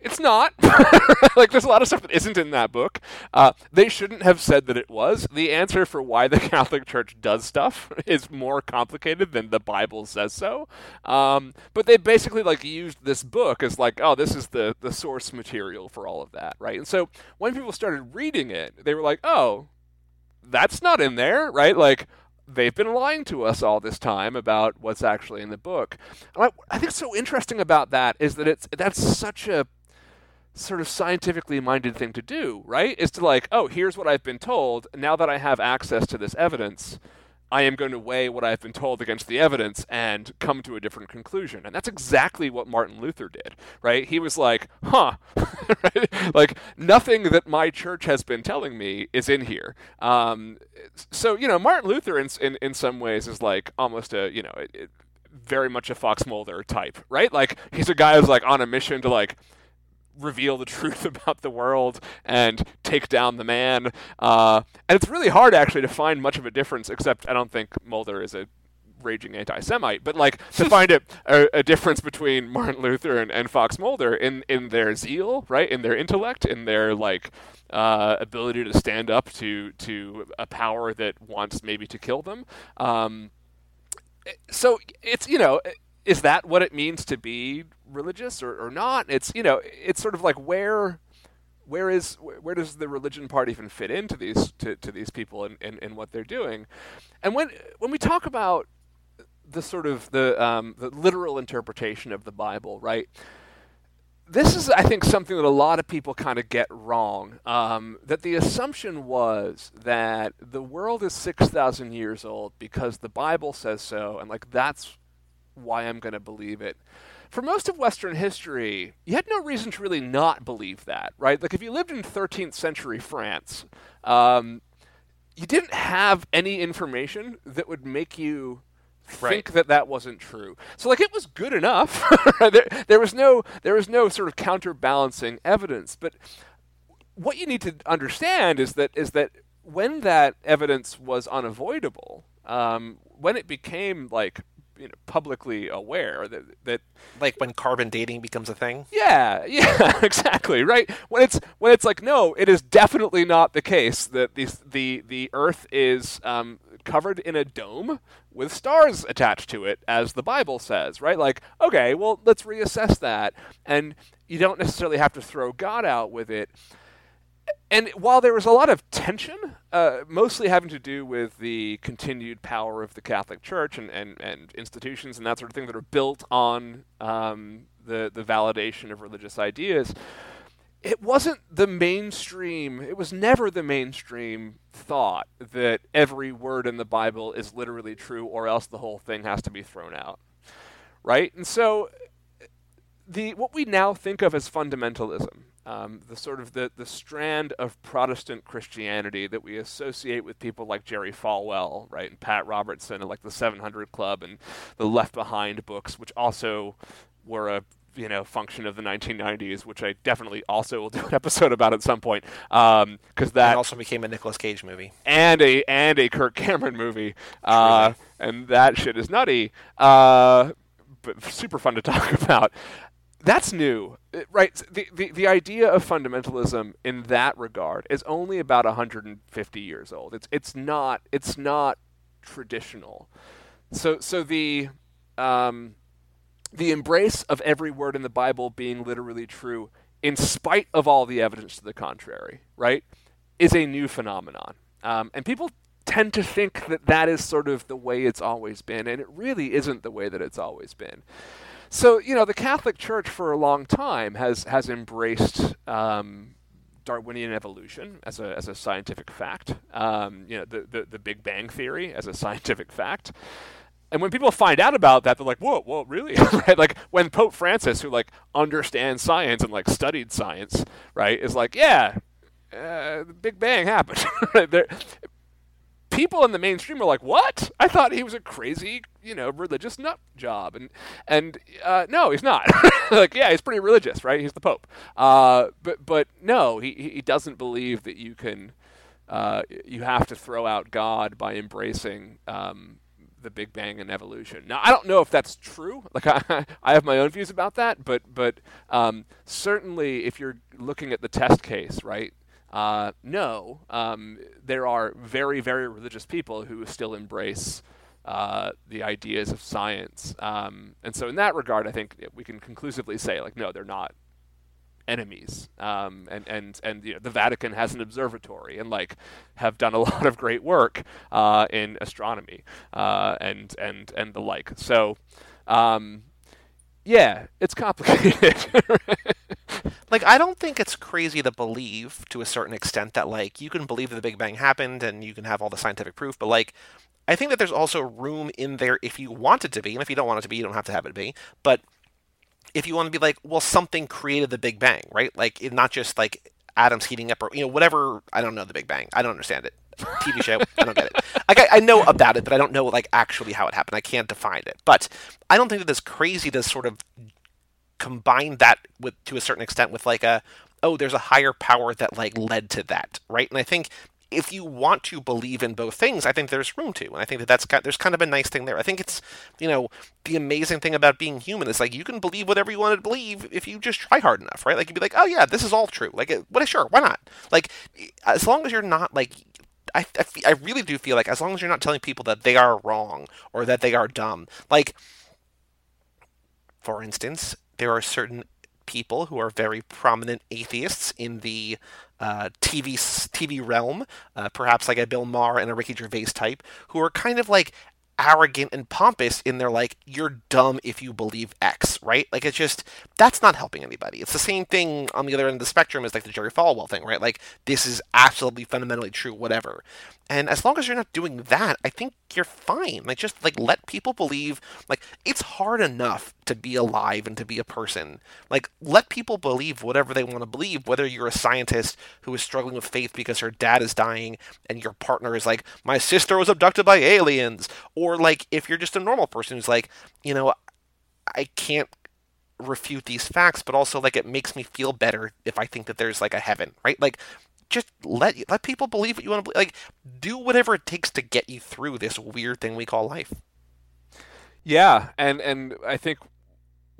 it's not. like there's a lot of stuff that isn't in that book. Uh, they shouldn't have said that it was. The answer for why the Catholic Church does stuff is more complicated than the Bible says so. Um, but they basically like used this book as like, oh, this is the the source material for all of that, right? And so when people started reading it, they were like, oh, that's not in there, right? Like, they've been lying to us all this time about what's actually in the book. And I, I think so interesting about that is that it's that's such a sort of scientifically minded thing to do, right? Is to like, oh, here's what I've been told. Now that I have access to this evidence, I am going to weigh what I've been told against the evidence and come to a different conclusion. And that's exactly what Martin Luther did, right? He was like, huh, right? like nothing that my church has been telling me is in here. Um, so, you know, Martin Luther in, in, in some ways is like almost a, you know, it, it, very much a Fox Mulder type, right? Like he's a guy who's like on a mission to like reveal the truth about the world and take down the man. Uh, and it's really hard actually to find much of a difference, except I don't think Mulder is a raging anti-Semite, but like to find a, a, a, difference between Martin Luther and, and Fox Mulder in, in their zeal, right, in their intellect, in their like uh, ability to stand up to to a power that wants maybe to kill them. Um, so it's you know is that what it means to be religious or, or not? It's you know, it's sort of like where where is where does the religion part even fit into these to, to these people and, and, and what they're doing? And when when we talk about the sort of the um, the literal interpretation of the Bible, right? This is, I think, something that a lot of people kind of get wrong. Um, that the assumption was that the world is six thousand years old because the Bible says so, and like that's why I'm going to believe it. For most of Western history, you had no reason to really not believe that, right? Like if you lived in 13th century France, um, you didn't have any information that would make you think right. that that wasn't true. So like it was good enough. there, there was no there was no sort of counterbalancing evidence. But what you need to understand is that is that when that evidence was unavoidable, um, when it became like you know, publicly aware that that like when carbon dating becomes a thing. Yeah, yeah, exactly. Right when it's when it's like no, it is definitely not the case that the the the Earth is um, covered in a dome with stars attached to it, as the Bible says. Right? Like okay, well let's reassess that, and you don't necessarily have to throw God out with it and while there was a lot of tension, uh, mostly having to do with the continued power of the Catholic Church and, and, and institutions and that sort of thing that are built on um, the, the validation of religious ideas, it wasn't the mainstream, it was never the mainstream thought that every word in the Bible is literally true or else the whole thing has to be thrown out. Right? And so the what we now think of as fundamentalism, um, the sort of the, the strand of Protestant Christianity that we associate with people like Jerry Falwell, right, and Pat Robertson, and like the 700 Club and the Left Behind books, which also were a you know function of the 1990s, which I definitely also will do an episode about at some point, because um, that and also became a Nicolas Cage movie and a and a Kirk Cameron movie, uh, and that shit is nutty, uh, but super fun to talk about. That's new, right? The, the the idea of fundamentalism in that regard is only about 150 years old. It's it's not it's not traditional. So so the um, the embrace of every word in the Bible being literally true, in spite of all the evidence to the contrary, right, is a new phenomenon. Um, and people tend to think that that is sort of the way it's always been, and it really isn't the way that it's always been. So, you know, the Catholic Church for a long time has has embraced um, Darwinian evolution as a, as a scientific fact. Um, you know, the, the, the Big Bang theory as a scientific fact. And when people find out about that, they're like, "Whoa, whoa, really?" right? Like when Pope Francis, who like understands science and like studied science, right, is like, "Yeah, uh, the Big Bang happened." people in the mainstream are like, "What? I thought he was a crazy, you know, religious nut job." And and uh, no, he's not. like, yeah, he's pretty religious, right? He's the Pope. Uh, but but no, he he doesn't believe that you can. Uh, you have to throw out God by embracing um, the Big Bang and evolution. Now, I don't know if that's true. Like, I, I have my own views about that, but but um, certainly, if you're looking at the test case, right? Uh, no, um, there are very very religious people who still embrace. Uh, the ideas of science, um, and so in that regard, I think we can conclusively say, like, no, they're not enemies. Um, and and and you know, the Vatican has an observatory and like have done a lot of great work uh, in astronomy uh, and and and the like. So. Um, yeah, it's complicated. like I don't think it's crazy to believe to a certain extent that like you can believe that the Big Bang happened and you can have all the scientific proof, but like I think that there's also room in there if you want it to be, and if you don't want it to be, you don't have to have it be. But if you want to be like, well, something created the Big Bang, right? Like, it, not just like atoms heating up or you know whatever. I don't know the Big Bang. I don't understand it. TV show. I don't get it. Like, I, I know about it, but I don't know like actually how it happened. I can't define it. But I don't think that it's crazy to sort of combine that with to a certain extent with like a oh there's a higher power that like led to that right and i think if you want to believe in both things, I think there's room to, and I think that that's got, there's kind of a nice thing there. I think it's, you know, the amazing thing about being human is like you can believe whatever you want to believe if you just try hard enough, right? Like you'd be like, oh yeah, this is all true. Like, what? Sure, why not? Like, as long as you're not like I, I, I, really do feel like as long as you're not telling people that they are wrong or that they are dumb, like, for instance, there are certain people who are very prominent atheists in the uh, TV TV realm, uh, perhaps like a Bill Maher and a Ricky Gervais type, who are kind of like arrogant and pompous in their like you're dumb if you believe x right like it's just that's not helping anybody it's the same thing on the other end of the spectrum as like the jerry falwell thing right like this is absolutely fundamentally true whatever and as long as you're not doing that, I think you're fine. Like just like let people believe like it's hard enough to be alive and to be a person. Like let people believe whatever they want to believe, whether you're a scientist who is struggling with faith because her dad is dying and your partner is like, My sister was abducted by aliens or like if you're just a normal person who's like, you know, I can't refute these facts, but also like it makes me feel better if I think that there's like a heaven, right? Like just let let people believe what you want to believe. Like, do whatever it takes to get you through this weird thing we call life. Yeah, and and I think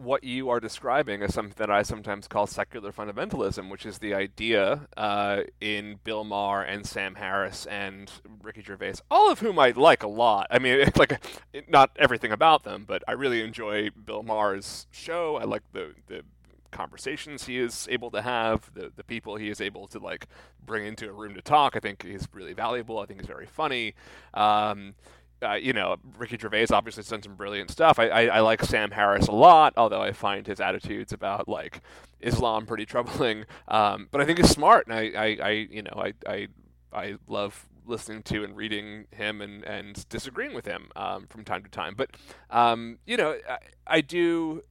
what you are describing is something that I sometimes call secular fundamentalism, which is the idea uh, in Bill Maher and Sam Harris and Ricky Gervais, all of whom I like a lot. I mean, it's like not everything about them, but I really enjoy Bill Maher's show. I like the the conversations he is able to have, the the people he is able to like bring into a room to talk. I think is really valuable. I think he's very funny. Um, uh, you know, Ricky Gervais obviously has done some brilliant stuff. I, I, I, like Sam Harris a lot, although I find his attitudes about like Islam pretty troubling. Um, but I think he's smart, and I, I, I you know, I, I, I love listening to and reading him and, and disagreeing with him um, from time to time. But um, you know, I, I do.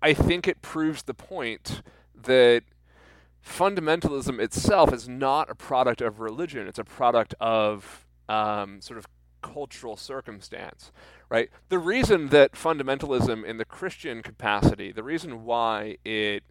I think it proves the point that fundamentalism itself is not a product of religion; it's a product of um, sort of cultural circumstance, right? The reason that fundamentalism in the Christian capacity, the reason why it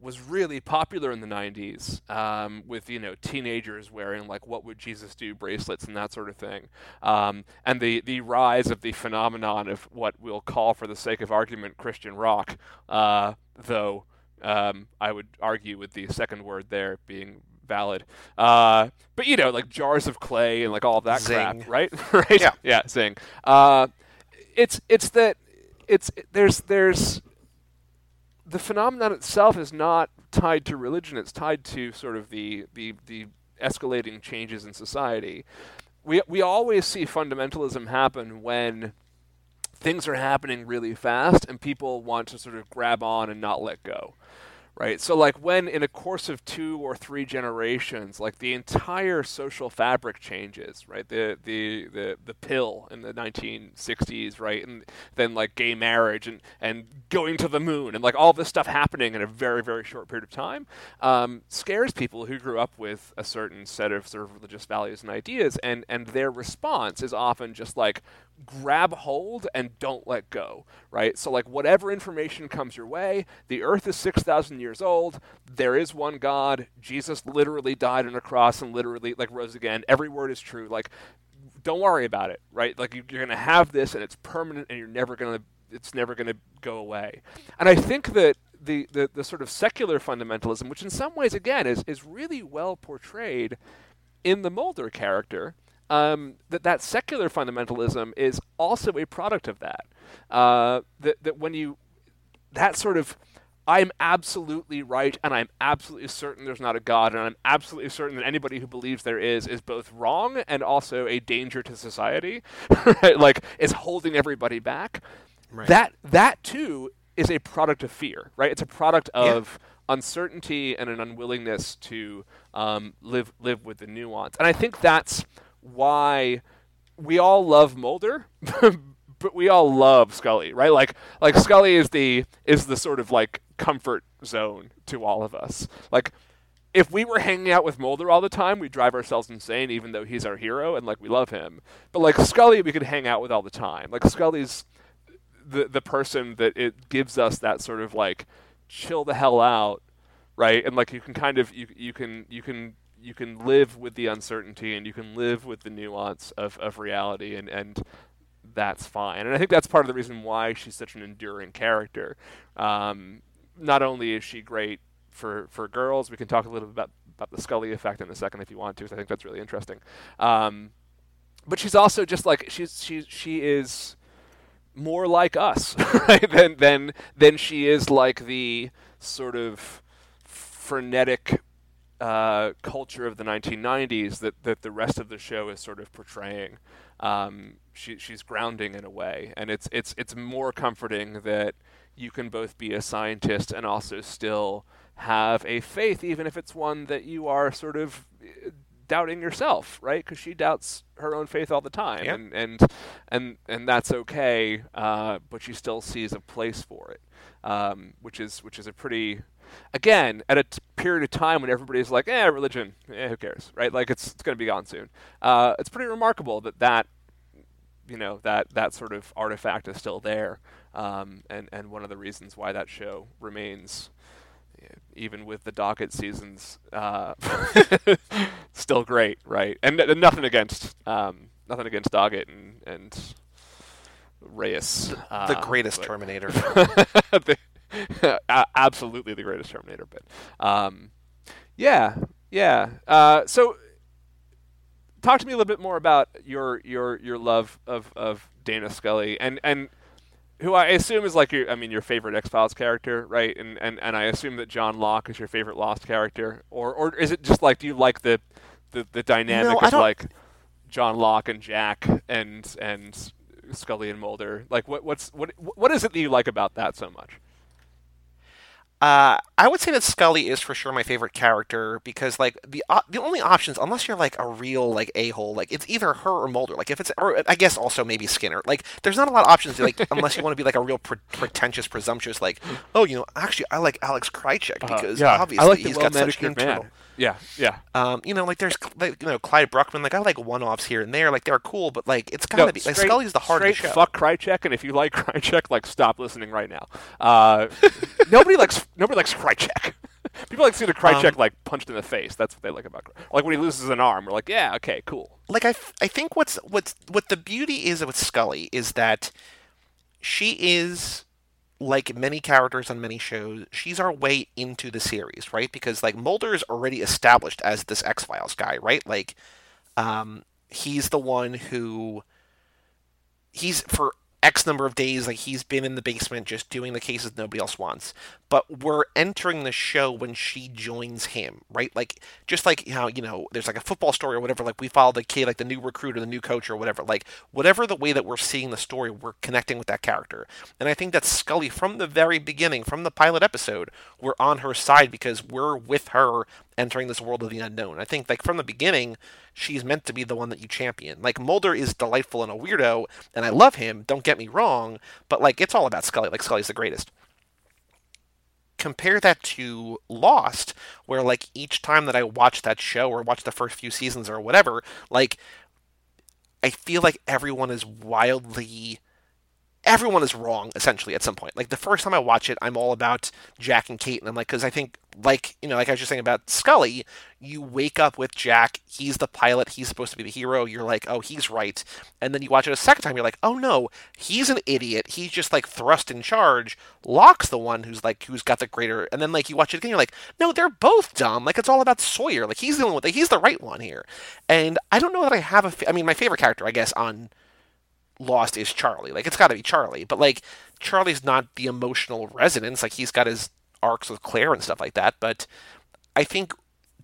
was really popular in the 90s um, with you know teenagers wearing like what would jesus do bracelets and that sort of thing um, and the, the rise of the phenomenon of what we'll call for the sake of argument christian rock uh, though um, i would argue with the second word there being valid. Uh, but you know, like jars of clay and like all of that zing. crap, right? right? Yeah, yeah, zing. Uh, it's it's that it's there's there's the phenomenon itself is not tied to religion. It's tied to sort of the the the escalating changes in society. We we always see fundamentalism happen when things are happening really fast and people want to sort of grab on and not let go right? So like when in a course of two or three generations, like the entire social fabric changes, right? The the the the pill in the 1960s, right? And then like gay marriage and and going to the moon and like all this stuff happening in a very very short period of time um, scares people who grew up with a certain set of sort of religious values and ideas, and and their response is often just like grab hold and don't let go, right? So, like, whatever information comes your way, the earth is 6,000 years old. There is one God. Jesus literally died on a cross and literally, like, rose again. Every word is true. Like, don't worry about it, right? Like, you're going to have this and it's permanent and you're never going to, it's never going to go away. And I think that the, the, the sort of secular fundamentalism, which in some ways, again, is, is really well portrayed in the Mulder character, um, that that secular fundamentalism is also a product of that. Uh, that that when you that sort of I'm absolutely right and I'm absolutely certain there's not a God and I'm absolutely certain that anybody who believes there is is both wrong and also a danger to society, right? Like is holding everybody back. Right. That that too is a product of fear, right? It's a product of yeah. uncertainty and an unwillingness to um, live live with the nuance. And I think that's why we all love Mulder, but we all love Scully, right? Like like Scully is the is the sort of like comfort zone to all of us. Like if we were hanging out with Mulder all the time, we'd drive ourselves insane, even though he's our hero and like we love him. But like Scully, we could hang out with all the time. Like Scully's the the person that it gives us that sort of like chill the hell out, right? And like you can kind of you you can you can you can live with the uncertainty and you can live with the nuance of, of reality and, and that's fine. And I think that's part of the reason why she's such an enduring character. Um, not only is she great for, for girls, we can talk a little bit about, about the Scully effect in a second if you want to, because I think that's really interesting. Um, but she's also just like she's she she is more like us right? than than than she is like the sort of frenetic uh, culture of the 1990s that, that the rest of the show is sort of portraying. Um, she, she's grounding in a way, and it's it's it's more comforting that you can both be a scientist and also still have a faith, even if it's one that you are sort of uh, doubting yourself, right? Because she doubts her own faith all the time, yep. and and and and that's okay. Uh, but she still sees a place for it, um, which is which is a pretty again at a t- period of time when everybody's like, "eh, religion, eh, who cares?" Right? Like it's it's going to be gone soon. Uh, it's pretty remarkable that that you know that that sort of artifact is still there, um, and and one of the reasons why that show remains. Even with the Doggett seasons, uh, still great, right? And, and nothing against um, nothing against Doggett and and Reyes, uh, the greatest Terminator. the, absolutely the greatest Terminator bit. Um, yeah, yeah. Uh, so, talk to me a little bit more about your your your love of of Dana Scully and and who I assume is like your I mean your favorite X Files character, right? And, and and I assume that John Locke is your favorite Lost character, or or is it just like do you like the the, the dynamic no, of like John Locke and Jack and and Scully and Mulder? Like, what what's what what is it that you like about that so much? Uh, I would say that Scully is for sure my favorite character because like the uh, the only options, unless you're like a real like a hole, like it's either her or Mulder. Like if it's, or I guess also maybe Skinner. Like there's not a lot of options. Like unless you want to be like a real pre- pretentious, presumptuous, like oh you know actually I like Alex Krycek uh-huh. because uh, yeah. obviously like he's got such internal. Man. Yeah, yeah. Um, you know, like there's like, you know Clyde Bruckman. Like I like one-offs here and there. Like they're cool, but like it's gotta no, be like Scully's the the show. Fuck Krycek, and if you like Krycek, like stop listening right now. Uh, nobody likes nobody likes Krycek. People like to see the Krycek um, like punched in the face. That's what they like about. Like when he loses an arm, we're like, yeah, okay, cool. Like I, f- I think what's what's what the beauty is with Scully is that she is like many characters on many shows, she's our way into the series, right? Because like Mulder is already established as this X Files guy, right? Like, um, he's the one who he's for X number of days, like he's been in the basement just doing the cases nobody else wants. But we're entering the show when she joins him, right? Like just like how you know, there's like a football story or whatever. Like we follow the kid, like the new recruit or the new coach or whatever. Like whatever the way that we're seeing the story, we're connecting with that character. And I think that Scully, from the very beginning, from the pilot episode, we're on her side because we're with her entering this world of the unknown. I think like from the beginning, she's meant to be the one that you champion. Like Mulder is delightful and a weirdo, and I love him. Don't get me wrong, but like it's all about Scully. Like Scully's the greatest. Compare that to Lost, where like each time that I watch that show or watch the first few seasons or whatever, like I feel like everyone is wildly everyone is wrong essentially at some point. Like the first time I watch it, I'm all about Jack and Kate, and I'm like, because I think, like you know, like I was just saying about Scully, you wake up with Jack. He's the pilot. He's supposed to be the hero. You're like, oh, he's right. And then you watch it a second time. You're like, oh no, he's an idiot. He's just like thrust in charge. Locke's the one who's like who's got the greater. And then like you watch it again, you're like, no, they're both dumb. Like it's all about Sawyer. Like he's the one. With, he's the right one here. And I don't know that I have a. I mean, my favorite character, I guess, on Lost is Charlie. Like it's got to be Charlie, but like Charlie's not the emotional resonance. Like he's got his arcs with Claire and stuff like that. But I think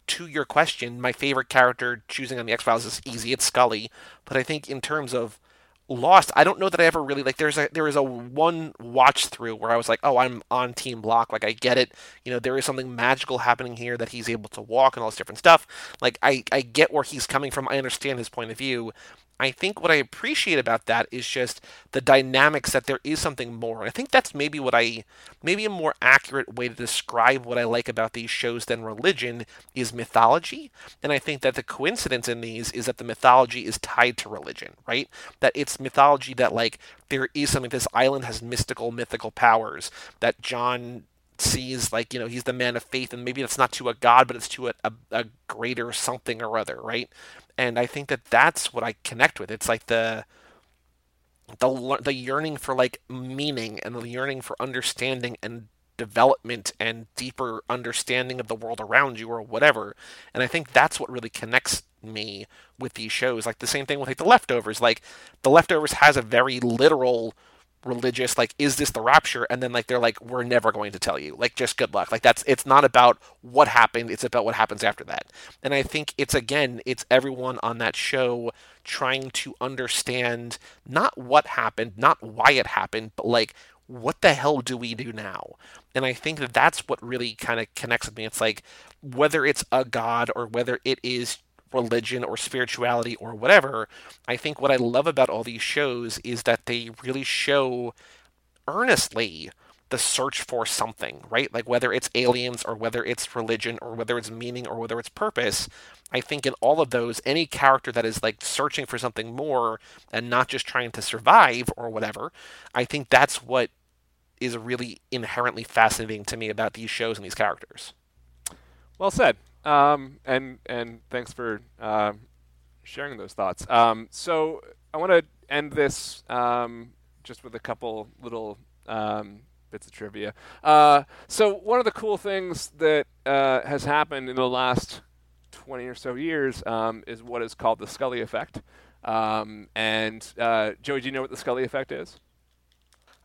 to your question, my favorite character choosing on the X Files is easy. It's Scully. But I think in terms of Lost, I don't know that I ever really like. There's a there is a one watch through where I was like, oh, I'm on Team Locke. Like I get it. You know, there is something magical happening here that he's able to walk and all this different stuff. Like I I get where he's coming from. I understand his point of view. I think what I appreciate about that is just the dynamics that there is something more. I think that's maybe what I, maybe a more accurate way to describe what I like about these shows than religion is mythology. And I think that the coincidence in these is that the mythology is tied to religion, right? That it's mythology that, like, there is something, this island has mystical, mythical powers that John sees like you know he's the man of faith and maybe it's not to a god but it's to a, a, a greater something or other right and I think that that's what I connect with. It's like the the the yearning for like meaning and the yearning for understanding and development and deeper understanding of the world around you or whatever. And I think that's what really connects me with these shows. Like the same thing with like the leftovers. Like the leftovers has a very literal religious like is this the rapture? And then like they're like we're never going to tell you. Like just good luck. Like that's it's not about what happened it's about what happens after that. And i think it's again it's everyone on that show trying to understand not what happened not why it happened but like what the hell do we do now? And i think that that's what really kind of connects with me. It's like whether it's a god or whether it is religion or spirituality or whatever. I think what I love about all these shows is that they really show earnestly the search for something, right? Like whether it's aliens or whether it's religion or whether it's meaning or whether it's purpose. I think in all of those, any character that is like searching for something more and not just trying to survive or whatever, I think that's what is really inherently fascinating to me about these shows and these characters. Well said. Um, and and thanks for uh, sharing those thoughts. Um, so I want to end this um, just with a couple little um, bits of trivia. Uh, so one of the cool things that uh, has happened in the last 20 or so years um, is what is called the Scully effect. Um, and uh, Joey, do you know what the Scully effect is?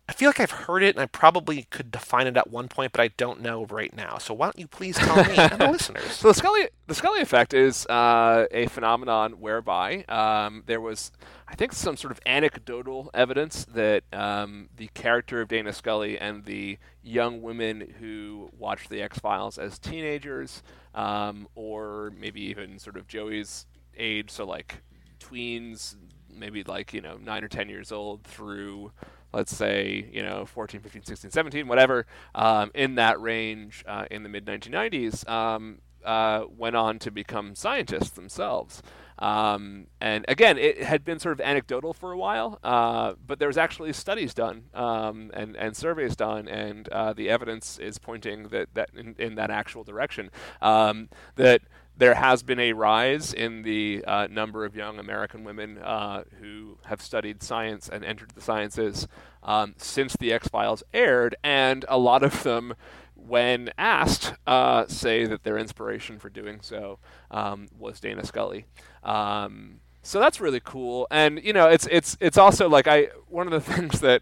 I feel like I've heard it, and I probably could define it at one point, but I don't know right now. So why don't you please tell me and the listeners? So the Scully the Scully effect is uh, a phenomenon whereby um, there was, I think, some sort of anecdotal evidence that um, the character of Dana Scully and the young women who watched the X Files as teenagers, um, or maybe even sort of Joey's age, so like tweens, maybe like you know nine or ten years old through let's say, you know, 14, 15, 16, 17, whatever, um, in that range uh, in the mid 1990s, um, uh, went on to become scientists themselves. Um, and again, it had been sort of anecdotal for a while, uh, but there was actually studies done um, and, and surveys done, and uh, the evidence is pointing that, that in, in that actual direction. Um, that there has been a rise in the uh, number of young American women uh, who have studied science and entered the sciences um, since the X Files aired, and a lot of them, when asked, uh, say that their inspiration for doing so um, was Dana Scully. Um, so that's really cool, and you know, it's it's it's also like I one of the things that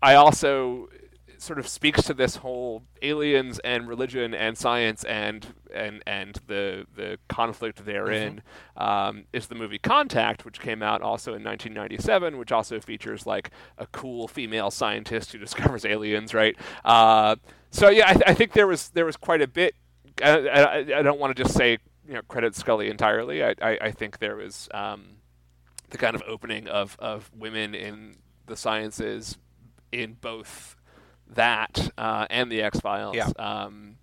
I also sort of speaks to this whole aliens and religion and science and and and the the conflict therein mm-hmm. um, is the movie Contact, which came out also in 1997, which also features like a cool female scientist who discovers aliens, right? Uh, so yeah, I, th- I, think there was there was quite a bit. I, I, I don't want to just say you know credit Scully entirely. I, I, think there was um, the kind of opening of of women in the sciences in both that uh, and the X Files. Yeah. Um,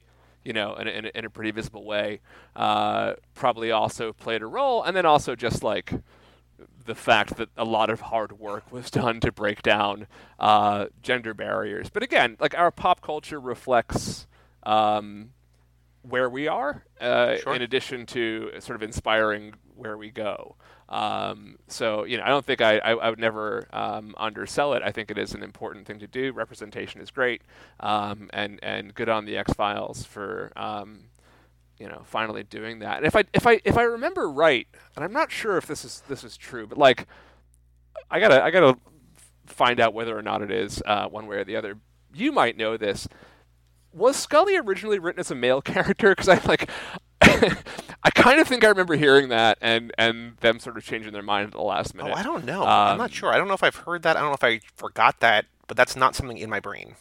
you know, in, in, in, a pretty visible way, uh, probably also played a role, and then also just like the fact that a lot of hard work was done to break down uh, gender barriers. But again, like our pop culture reflects um, where we are, uh, sure. in addition to sort of inspiring where we go. Um, so you know, I don't think I, I, I would never um, undersell it. I think it is an important thing to do. Representation is great, um, and and good on the X Files for um, you know finally doing that. And if I if I if I remember right, and I'm not sure if this is this is true, but like I gotta I gotta find out whether or not it is uh, one way or the other. You might know this. Was Scully originally written as a male character? Because I like I kind of think I remember hearing that and and them sort of changing their mind at the last minute. Oh, I don't know. Um, I'm not um, sure. I don't know if I've heard that. I don't know if I forgot that, but that's not something in my brain.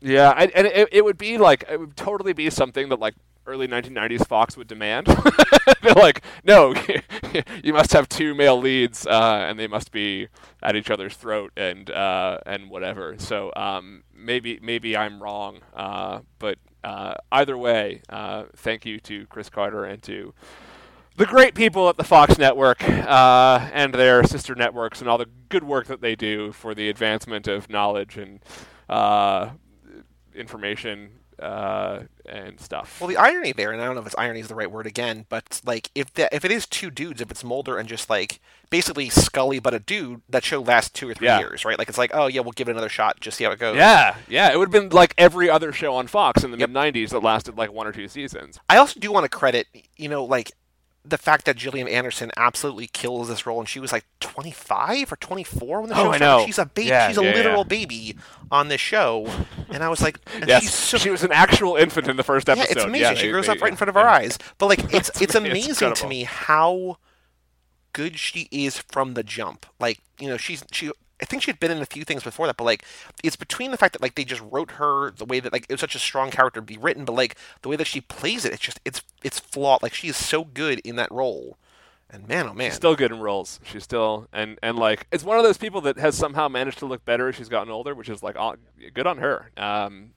Yeah, I, and it, it would be like it would totally be something that like early 1990s Fox would demand. They're like, no, you must have two male leads, uh, and they must be at each other's throat and uh, and whatever. So um, maybe maybe I'm wrong, uh, but uh, either way, uh, thank you to Chris Carter and to the great people at the Fox Network uh, and their sister networks and all the good work that they do for the advancement of knowledge and uh, information uh, and stuff. Well, the irony there, and I don't know if it's irony is the right word again, but like if that if it is two dudes, if it's Mulder and just like basically Scully but a dude, that show lasts two or three yeah. years, right? Like it's like, oh yeah, we'll give it another shot, just see how it goes. Yeah, yeah, it would have been like every other show on Fox in the yep. mid '90s that lasted like one or two seasons. I also do want to credit, you know, like the fact that Gillian Anderson absolutely kills this role, and she was like 25 or 24 when the show oh, started. I know. She's a baby. Yeah, she's a yeah, literal yeah. baby on this show, and I was like, yes, so... she was an actual infant in the first episode. Yeah, it's amazing. She they, grows they, up right in front of our eyes. But like, it's it's, it's amazing to me how good she is from the jump. Like, you know, she's she I think she had been in a few things before that, but like it's between the fact that like they just wrote her the way that like it was such a strong character to be written, but like the way that she plays it, it's just it's it's flawed. Like she is so good in that role. And man, oh man, she's still good in roles. She's still and and like it's one of those people that has somehow managed to look better as she's gotten older, which is like good on her. Um,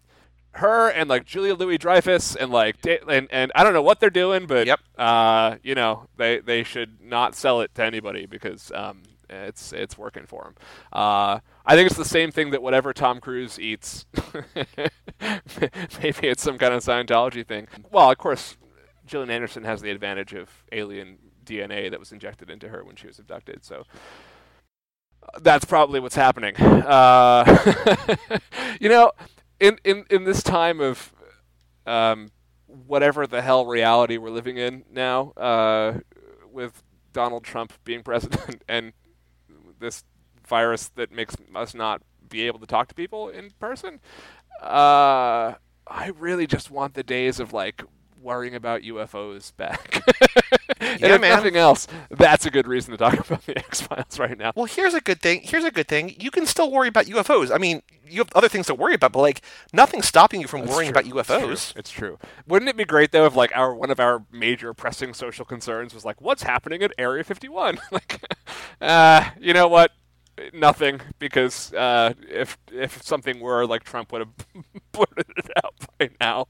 her and like Julia Louis Dreyfus and like and and I don't know what they're doing, but yep. uh, you know they they should not sell it to anybody because um, it's it's working for him. Uh, I think it's the same thing that whatever Tom Cruise eats, maybe it's some kind of Scientology thing. Well, of course, Gillian Anderson has the advantage of alien DNA that was injected into her when she was abducted. So uh, that's probably what's happening. Uh, you know, in, in, in this time of um, whatever the hell reality we're living in now, uh, with Donald Trump being president and this virus that makes us not be able to talk to people in person. Uh, I really just want the days of like worrying about UFOs back. and Yeah, if man. nothing else, that's a good reason to talk about the X Files right now. Well, here's a good thing. Here's a good thing. You can still worry about UFOs. I mean, you have other things to worry about, but like nothing's stopping you from It's worrying true. about It's true. UFOs. It's true. Wouldn't it be great though if like our one of our major pressing social concerns was like what's happening at Area 51? like, uh, you know what? Nothing, because uh, if if something were like Trump would have blurted it out by now.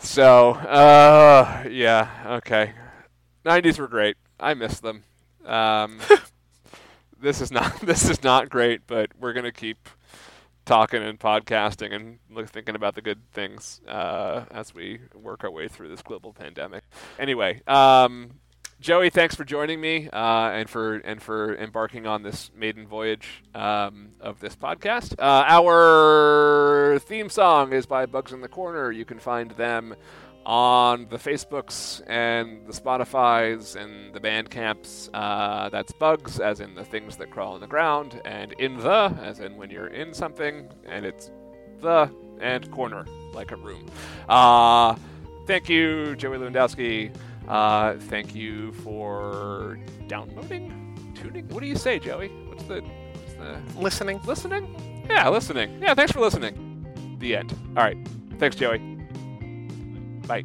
So uh, yeah, okay. 90s were great. I miss them. Um, this is not this is not great, but we're gonna keep talking and podcasting and look, thinking about the good things uh, as we work our way through this global pandemic. Anyway, um, Joey, thanks for joining me uh, and for and for embarking on this maiden voyage um, of this podcast. Uh, our theme song is by Bugs in the Corner. You can find them on the Facebooks and the Spotify's and the Bandcamps. Uh, that's bugs, as in the things that crawl on the ground, and in the, as in when you're in something, and it's the and corner, like a room. Uh, thank you, Joey Lewandowski. Uh, thank you for downloading, tuning. What do you say, Joey? What's the, what's the Listening. listening? Yeah, listening. Yeah, thanks for listening. The end. All right. Thanks, Joey. Bye.